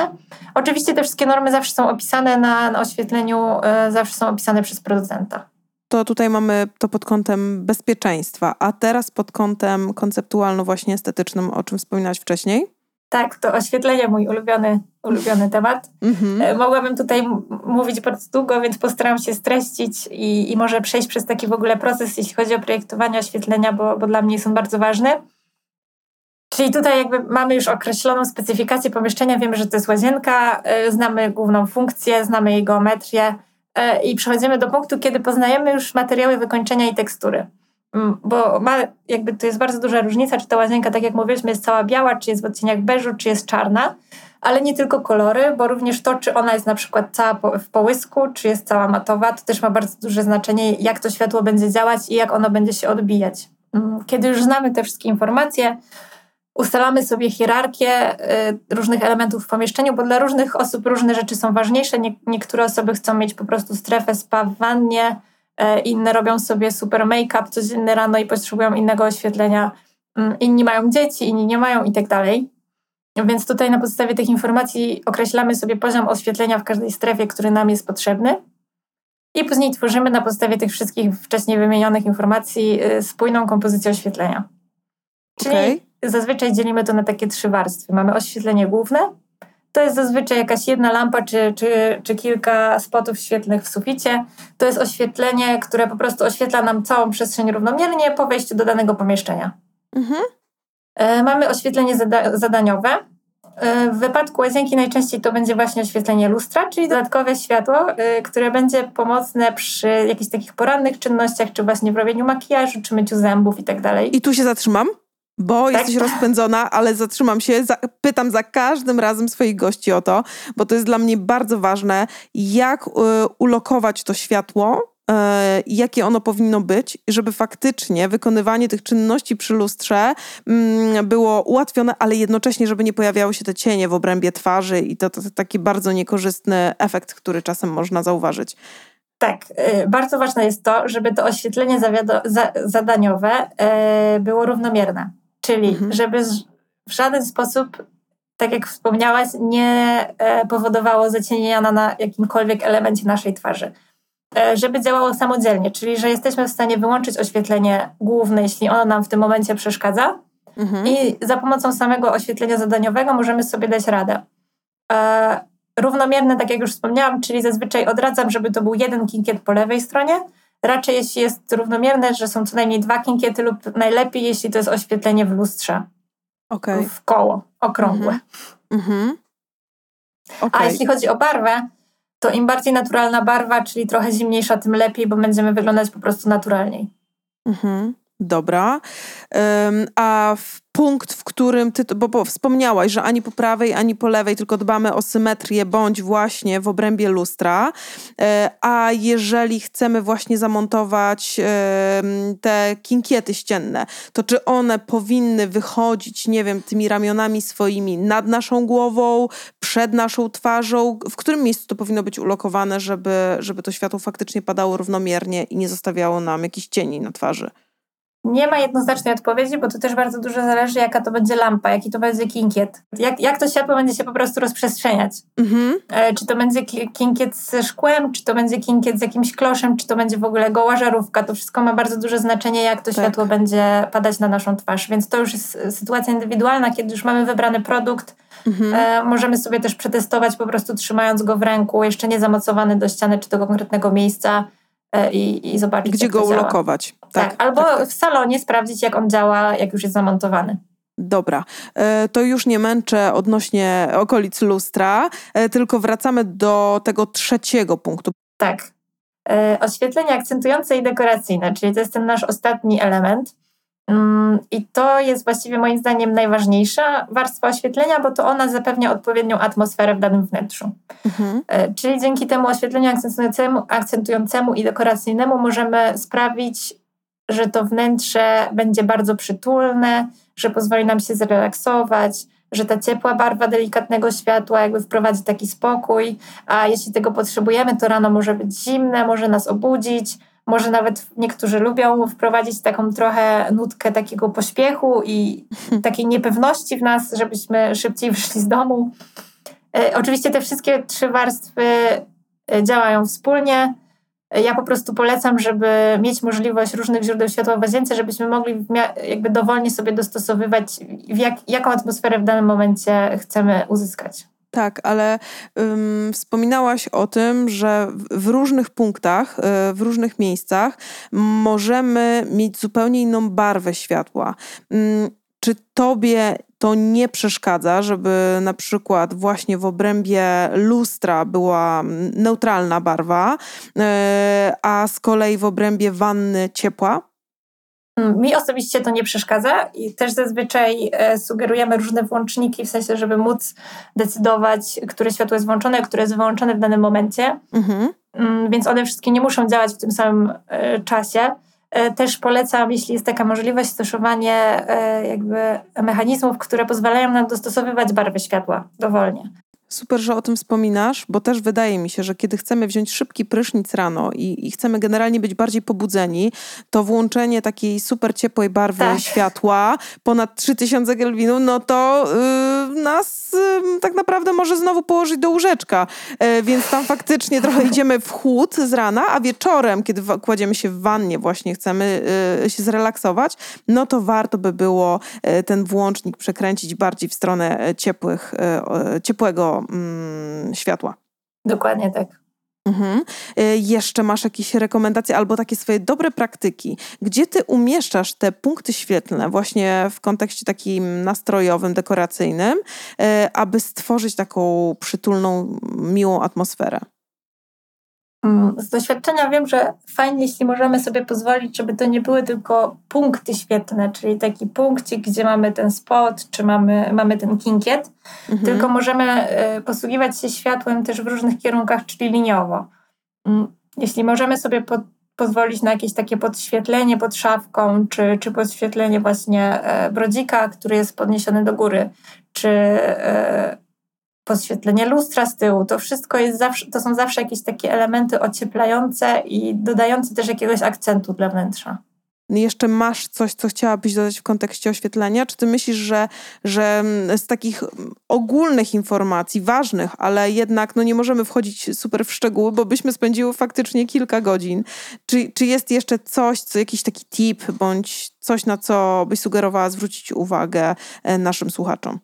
Speaker 2: Oczywiście te wszystkie normy zawsze są opisane na, na oświetleniu, e, zawsze są opisane przez producenta.
Speaker 1: To tutaj mamy to pod kątem bezpieczeństwa, a teraz pod kątem konceptualno właśnie estetycznym, o czym wspominałaś wcześniej.
Speaker 2: Tak, to oświetlenie mój ulubiony, ulubiony temat. Mhm. Mogłabym tutaj mówić bardzo długo, więc postaram się streścić i, i może przejść przez taki w ogóle proces, jeśli chodzi o projektowanie oświetlenia, bo, bo dla mnie są bardzo ważne. Czyli tutaj jakby mamy już określoną specyfikację pomieszczenia, wiemy, że to jest łazienka, e, znamy główną funkcję, znamy jej geometrię e, i przechodzimy do punktu, kiedy poznajemy już materiały wykończenia i tekstury. Mm, bo ma, jakby to jest bardzo duża różnica, czy ta łazienka, tak jak mówiliśmy, jest cała biała, czy jest w odcieniach beżu, czy jest czarna, ale nie tylko kolory, bo również to, czy ona jest na przykład cała w połysku, czy jest cała matowa, to też ma bardzo duże znaczenie, jak to światło będzie działać i jak ono będzie się odbijać. Mm, kiedy już znamy te wszystkie informacje, ustalamy sobie hierarchię y, różnych elementów w pomieszczeniu, bo dla różnych osób różne rzeczy są ważniejsze. Nie, niektóre osoby chcą mieć po prostu strefę spa w wannie, inne robią sobie super make-up codziennie rano i potrzebują innego oświetlenia. Y, inni mają dzieci, inni nie mają i tak dalej. Więc tutaj na podstawie tych informacji określamy sobie poziom oświetlenia w każdej strefie, który nam jest potrzebny. I później tworzymy na podstawie tych wszystkich wcześniej wymienionych informacji spójną kompozycję oświetlenia. Czyli okay zazwyczaj dzielimy to na takie trzy warstwy. Mamy oświetlenie główne, to jest zazwyczaj jakaś jedna lampa czy, czy, czy kilka spotów świetlnych w suficie. To jest oświetlenie, które po prostu oświetla nam całą przestrzeń równomiernie po wejściu do danego pomieszczenia. Mhm. E, mamy oświetlenie zada zadaniowe. E, w wypadku łazienki najczęściej to będzie właśnie oświetlenie lustra, czyli dodatkowe światło, e, które będzie pomocne przy jakichś takich porannych czynnościach, czy właśnie w robieniu makijażu, czy myciu zębów i tak dalej.
Speaker 1: I tu się zatrzymam bo tak? jesteś rozpędzona, ale zatrzymam się, za, pytam za każdym razem swoich gości o to, bo to jest dla mnie bardzo ważne, jak y, ulokować to światło, y, jakie ono powinno być, żeby faktycznie wykonywanie tych czynności przy lustrze y, było ułatwione, ale jednocześnie, żeby nie pojawiały się te cienie w obrębie twarzy i to, to, to taki bardzo niekorzystny efekt, który czasem można zauważyć.
Speaker 2: Tak, y, bardzo ważne jest to, żeby to oświetlenie za zadaniowe y, było równomierne. Czyli mhm. żeby w żaden sposób, tak jak wspomniałaś, nie e, powodowało zacienienia na jakimkolwiek elemencie naszej twarzy. E, żeby działało samodzielnie, czyli że jesteśmy w stanie wyłączyć oświetlenie główne, jeśli ono nam w tym momencie przeszkadza. Mhm. I za pomocą samego oświetlenia zadaniowego możemy sobie dać radę. E, równomierne, tak jak już wspomniałam, czyli zazwyczaj odradzam, żeby to był jeden kinkiet po lewej stronie, Raczej jeśli jest równomierne, że są co najmniej dwa kinkiety lub najlepiej, jeśli to jest oświetlenie w lustrze.
Speaker 1: Okay.
Speaker 2: W koło, okrągłe. Mm-hmm. Okay. A jeśli chodzi o barwę, to im bardziej naturalna barwa, czyli trochę zimniejsza, tym lepiej, bo będziemy wyglądać po prostu naturalniej.
Speaker 1: Mhm. Dobra. A w punkt, w którym ty, bo, bo wspomniałaś, że ani po prawej, ani po lewej, tylko dbamy o symetrię, bądź właśnie w obrębie lustra. E, a jeżeli chcemy właśnie zamontować te kinkiety ścienne, to czy one powinny wychodzić, nie wiem, tymi ramionami swoimi nad naszą głową, przed naszą twarzą? W którym miejscu to powinno być ulokowane, żeby, żeby to światło faktycznie padało równomiernie i nie zostawiało nam jakichś cieni na twarzy?
Speaker 2: Nie ma jednoznacznej odpowiedzi, bo to też bardzo dużo zależy, jaka to będzie lampa, jaki to będzie kinkiet. Jak, jak to światło będzie się po prostu rozprzestrzeniać. Mhm. E, czy to będzie kinkiet ze szkłem, czy to będzie kinkiet z jakimś kloszem, czy to będzie w ogóle goła żarówka. To wszystko ma bardzo duże znaczenie, jak to tak. światło będzie padać na naszą twarz. Więc to już jest sytuacja indywidualna, kiedy już mamy wybrany produkt. Mhm. E, możemy sobie też przetestować, po prostu trzymając go w ręku, jeszcze nie zamocowany do ściany czy do konkretnego miejsca E, i, i zobaczyć,
Speaker 1: Gdzie go ulokować.
Speaker 2: Tak, tak albo tak, tak. w salonie sprawdzić, jak on działa, jak już jest zamontowany.
Speaker 1: Dobra, e, to już nie męczę odnośnie okolic lustra, e, tylko wracamy do tego trzeciego punktu.
Speaker 2: Tak. Oświetlenie akcentujące i dekoracyjne, czyli to jest ten nasz ostatni element. Mm, I to jest właściwie moim zdaniem najważniejsza warstwa oświetlenia, bo to ona zapewnia odpowiednią atmosferę w danym wnętrzu. Mhm. E, czyli dzięki temu oświetleniu akcentującemu, akcentującemu i dekoracyjnemu możemy sprawić, że to wnętrze będzie bardzo przytulne, że pozwoli nam się zrelaksować, że ta ciepła barwa delikatnego światła jakby wprowadzi taki spokój, a jeśli tego potrzebujemy, to rano może być zimne, może nas obudzić może nawet niektórzy lubią wprowadzić taką trochę nutkę takiego pośpiechu i [laughs] takiej niepewności w nas, żebyśmy szybciej wyszli z domu. E, oczywiście te wszystkie trzy warstwy e, działają wspólnie. ja po prostu polecam, żeby mieć możliwość różnych źródeł światła w łazience, żebyśmy mogli jakby dowolnie sobie dostosowywać, jak, jaką atmosferę w danym momencie chcemy uzyskać.
Speaker 1: Tak, ale wspominałaś o tym, że w różnych punktach, y, w różnych miejscach możemy mieć zupełnie inną barwę światła. Czy tobie to nie przeszkadza, żeby na przykład właśnie w obrębie lustra była neutralna barwa, y, a z kolei w obrębie wanny ciepła?
Speaker 2: Mm, mi osobiście to nie przeszkadza i też zazwyczaj e, sugerujemy różne włączniki, w sensie, żeby móc decydować, które światło jest włączone, które jest wyłączone w danym momencie. Mhm. Mm, więc one wszystkie nie muszą działać w tym samym e, czasie. E, też polecam, jeśli jest taka możliwość, stosowanie jakby mechanizmów, które pozwalają nam dostosowywać barwy światła dowolnie.
Speaker 1: Super, że o tym wspominasz, bo też wydaje mi się, że kiedy chcemy wziąć szybki prysznic rano i, i chcemy generalnie być bardziej pobudzeni, to włączenie takiej super ciepłej barwy tak. światła ponad 3000 kelwinów, no to yy, nas tak naprawdę może znowu położyć do łóżeczka. Yy, więc tam faktycznie trochę idziemy w chłód z rana, a wieczorem, kiedy kładziemy się w wannie, właśnie chcemy y, się zrelaksować, no to warto by było y, ten włącznik przekręcić bardziej w stronę ciepłych, ciepłego mm, światła.
Speaker 2: Dokładnie tak.
Speaker 1: Mhm. Y, jeszcze masz jakieś rekomendacje albo takie swoje dobre praktyki, gdzie ty umieszczasz te punkty świetlne właśnie w kontekście takim nastrojowym, dekoracyjnym, y, aby stworzyć taką przytulną, miłą atmosferę?
Speaker 2: Mm, z doświadczenia wiem, że fajnie, jeśli możemy sobie pozwolić, żeby to nie były tylko punkty świetne, czyli taki punkcik, gdzie mamy ten spot, czy mamy, mamy ten kinkiet, mhm. tylko możemy e, posługiwać się światłem też w różnych kierunkach, czyli liniowo. Mm, jeśli możemy sobie po, pozwolić na jakieś takie podświetlenie pod szafką, czy, czy podświetlenie właśnie e, brodzika, który jest podniesiony do góry, czy e, podświetlenie lustra z tyłu, to wszystko jest zawsze, to są zawsze jakieś takie elementy ocieplające i dodające też jakiegoś akcentu dla wnętrza.
Speaker 1: Jeszcze masz coś, co chciałabyś dodać w kontekście oświetlenia? Czy ty myślisz, że, że z takich ogólnych informacji, ważnych, ale jednak no nie możemy wchodzić super w szczegóły, bo byśmy spędziły faktycznie kilka godzin. Czy, czy jest jeszcze coś, co, jakiś taki tip, bądź coś, na co byś sugerowała zwrócić uwagę e, naszym słuchaczom?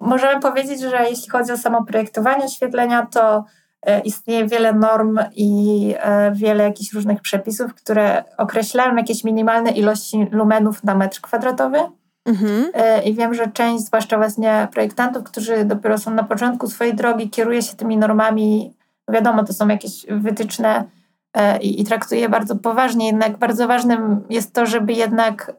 Speaker 2: Możemy powiedzieć, że jeśli chodzi o samo projektowanie oświetlenia, to e, istnieje wiele norm i e, wiele jakichś różnych przepisów, które określają jakieś minimalne ilości lumenów na metr kwadratowy. Mhm. E, I wiem, że część, zwłaszcza właśnie projektantów, którzy dopiero są na początku swojej drogi, kieruje się tymi normami. Wiadomo, to są jakieś wytyczne i, i traktuje je bardzo poważnie, jednak bardzo ważnym jest to, żeby jednak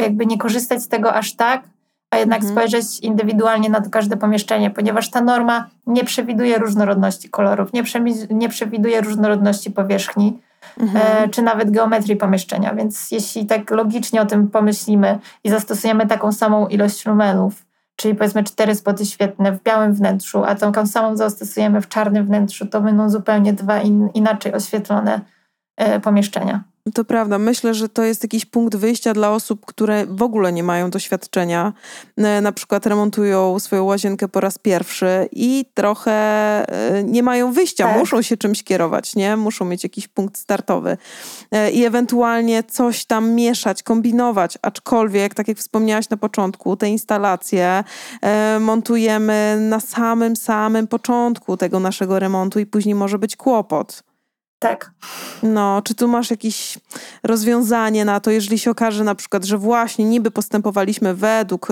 Speaker 2: jakby nie korzystać z tego aż tak, a jednak mhm. spojrzeć indywidualnie na każde pomieszczenie, ponieważ ta norma nie przewiduje różnorodności kolorów, nie, nie przewiduje różnorodności powierzchni, mhm. e, czy nawet geometrii pomieszczenia. Więc jeśli tak logicznie o tym pomyślimy i zastosujemy taką samą ilość lumenów, czyli powiedzmy cztery spoty świetne w białym wnętrzu, a taką samą zastosujemy w czarnym wnętrzu, to będą zupełnie dwa in, inaczej oświetlone e, pomieszczenia.
Speaker 1: To prawda. Myślę, że to jest jakiś punkt wyjścia dla osób, które w ogóle nie mają doświadczenia. E, na przykład remontują swoją łazienkę po raz pierwszy i trochę e, nie mają wyjścia. Tak. Muszą się czymś kierować, nie? Muszą mieć jakiś punkt startowy. E, I ewentualnie coś tam mieszać, kombinować. Aczkolwiek, tak jak wspomniałaś na początku, te instalacje montujemy na samym, samym początku tego naszego remontu i później może być kłopot.
Speaker 2: Tak.
Speaker 1: No, czy tu masz jakieś rozwiązanie na to, jeżeli się okaże na przykład, że właśnie niby postępowaliśmy według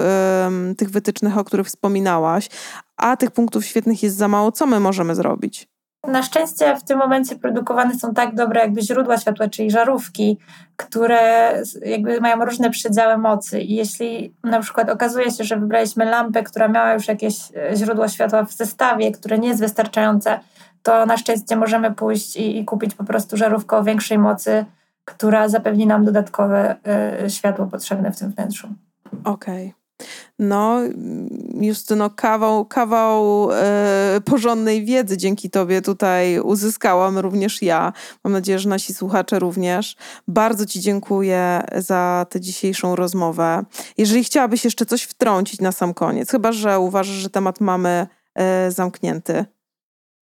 Speaker 1: tych wytycznych, o których wspominałaś, a tych punktów świetnych jest za mało, co my możemy zrobić?
Speaker 2: Na szczęście w tym momencie produkowane są tak dobre jakby źródła światła, czyli żarówki, które jakby mają różne przedziały mocy i jeśli na przykład okazuje się, że wybraliśmy lampę, która miała już jakieś e, źródło światła w zestawie, które nie jest wystarczające, to na szczęście możemy pójść i, i kupić po prostu żarówkę o większej mocy, która zapewni nam dodatkowe y, światło potrzebne w tym wnętrzu.
Speaker 1: Okej. Okay. No, Justyno, kawał, kawał e, porządnej wiedzy dzięki Tobie tutaj uzyskałam, również ja. Mam nadzieję, że nasi słuchacze również. Bardzo Ci dziękuję za tę dzisiejszą rozmowę. Jeżeli chciałabyś jeszcze coś wtrącić na sam koniec, chyba że uważasz, że temat mamy e, zamknięty.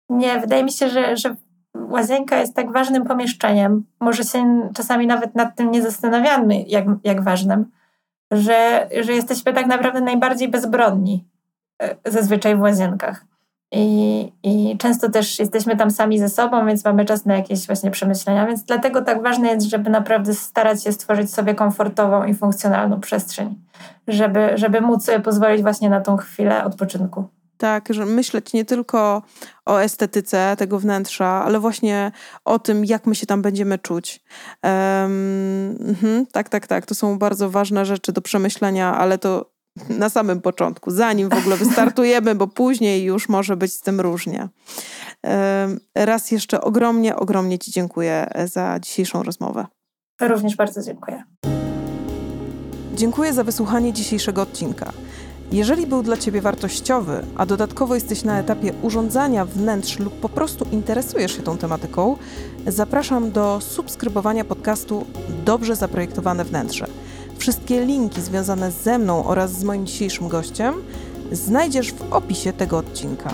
Speaker 2: Nie, wydaje mi się, że, że łazienka jest tak ważnym pomieszczeniem, może się czasami nawet nad tym nie zastanawiamy, jak, jak ważnym, że, że jesteśmy tak naprawdę najbardziej bezbronni e, zazwyczaj w łazienkach. I, I często też jesteśmy tam sami ze sobą, więc mamy czas na jakieś właśnie przemyślenia. Więc dlatego tak ważne jest, żeby naprawdę starać się stworzyć sobie komfortową i funkcjonalną przestrzeń, żeby, żeby móc sobie pozwolić właśnie na tą chwilę odpoczynku.
Speaker 1: Tak, że myśleć nie tylko o estetyce tego wnętrza, ale właśnie o tym, jak my się tam będziemy czuć. Um, tak, tak, tak. To są bardzo ważne rzeczy do przemyślenia, ale to na samym początku, zanim w ogóle [laughs] wystartujemy, bo później już może być z tym różnie. Raz jeszcze ogromnie, ogromnie Ci dziękuję za dzisiejszą rozmowę.
Speaker 2: Również bardzo dziękuję.
Speaker 1: Dziękuję za wysłuchanie dzisiejszego odcinka. Jeżeli był dla Ciebie wartościowy, a dodatkowo jesteś na etapie urządzania wnętrz lub po prostu interesujesz się tą tematyką, zapraszam do subskrybowania podcastu Dobrze Zaprojektowane Wnętrze. Wszystkie linki związane ze mną oraz z moim dzisiejszym gościem znajdziesz w opisie tego odcinka.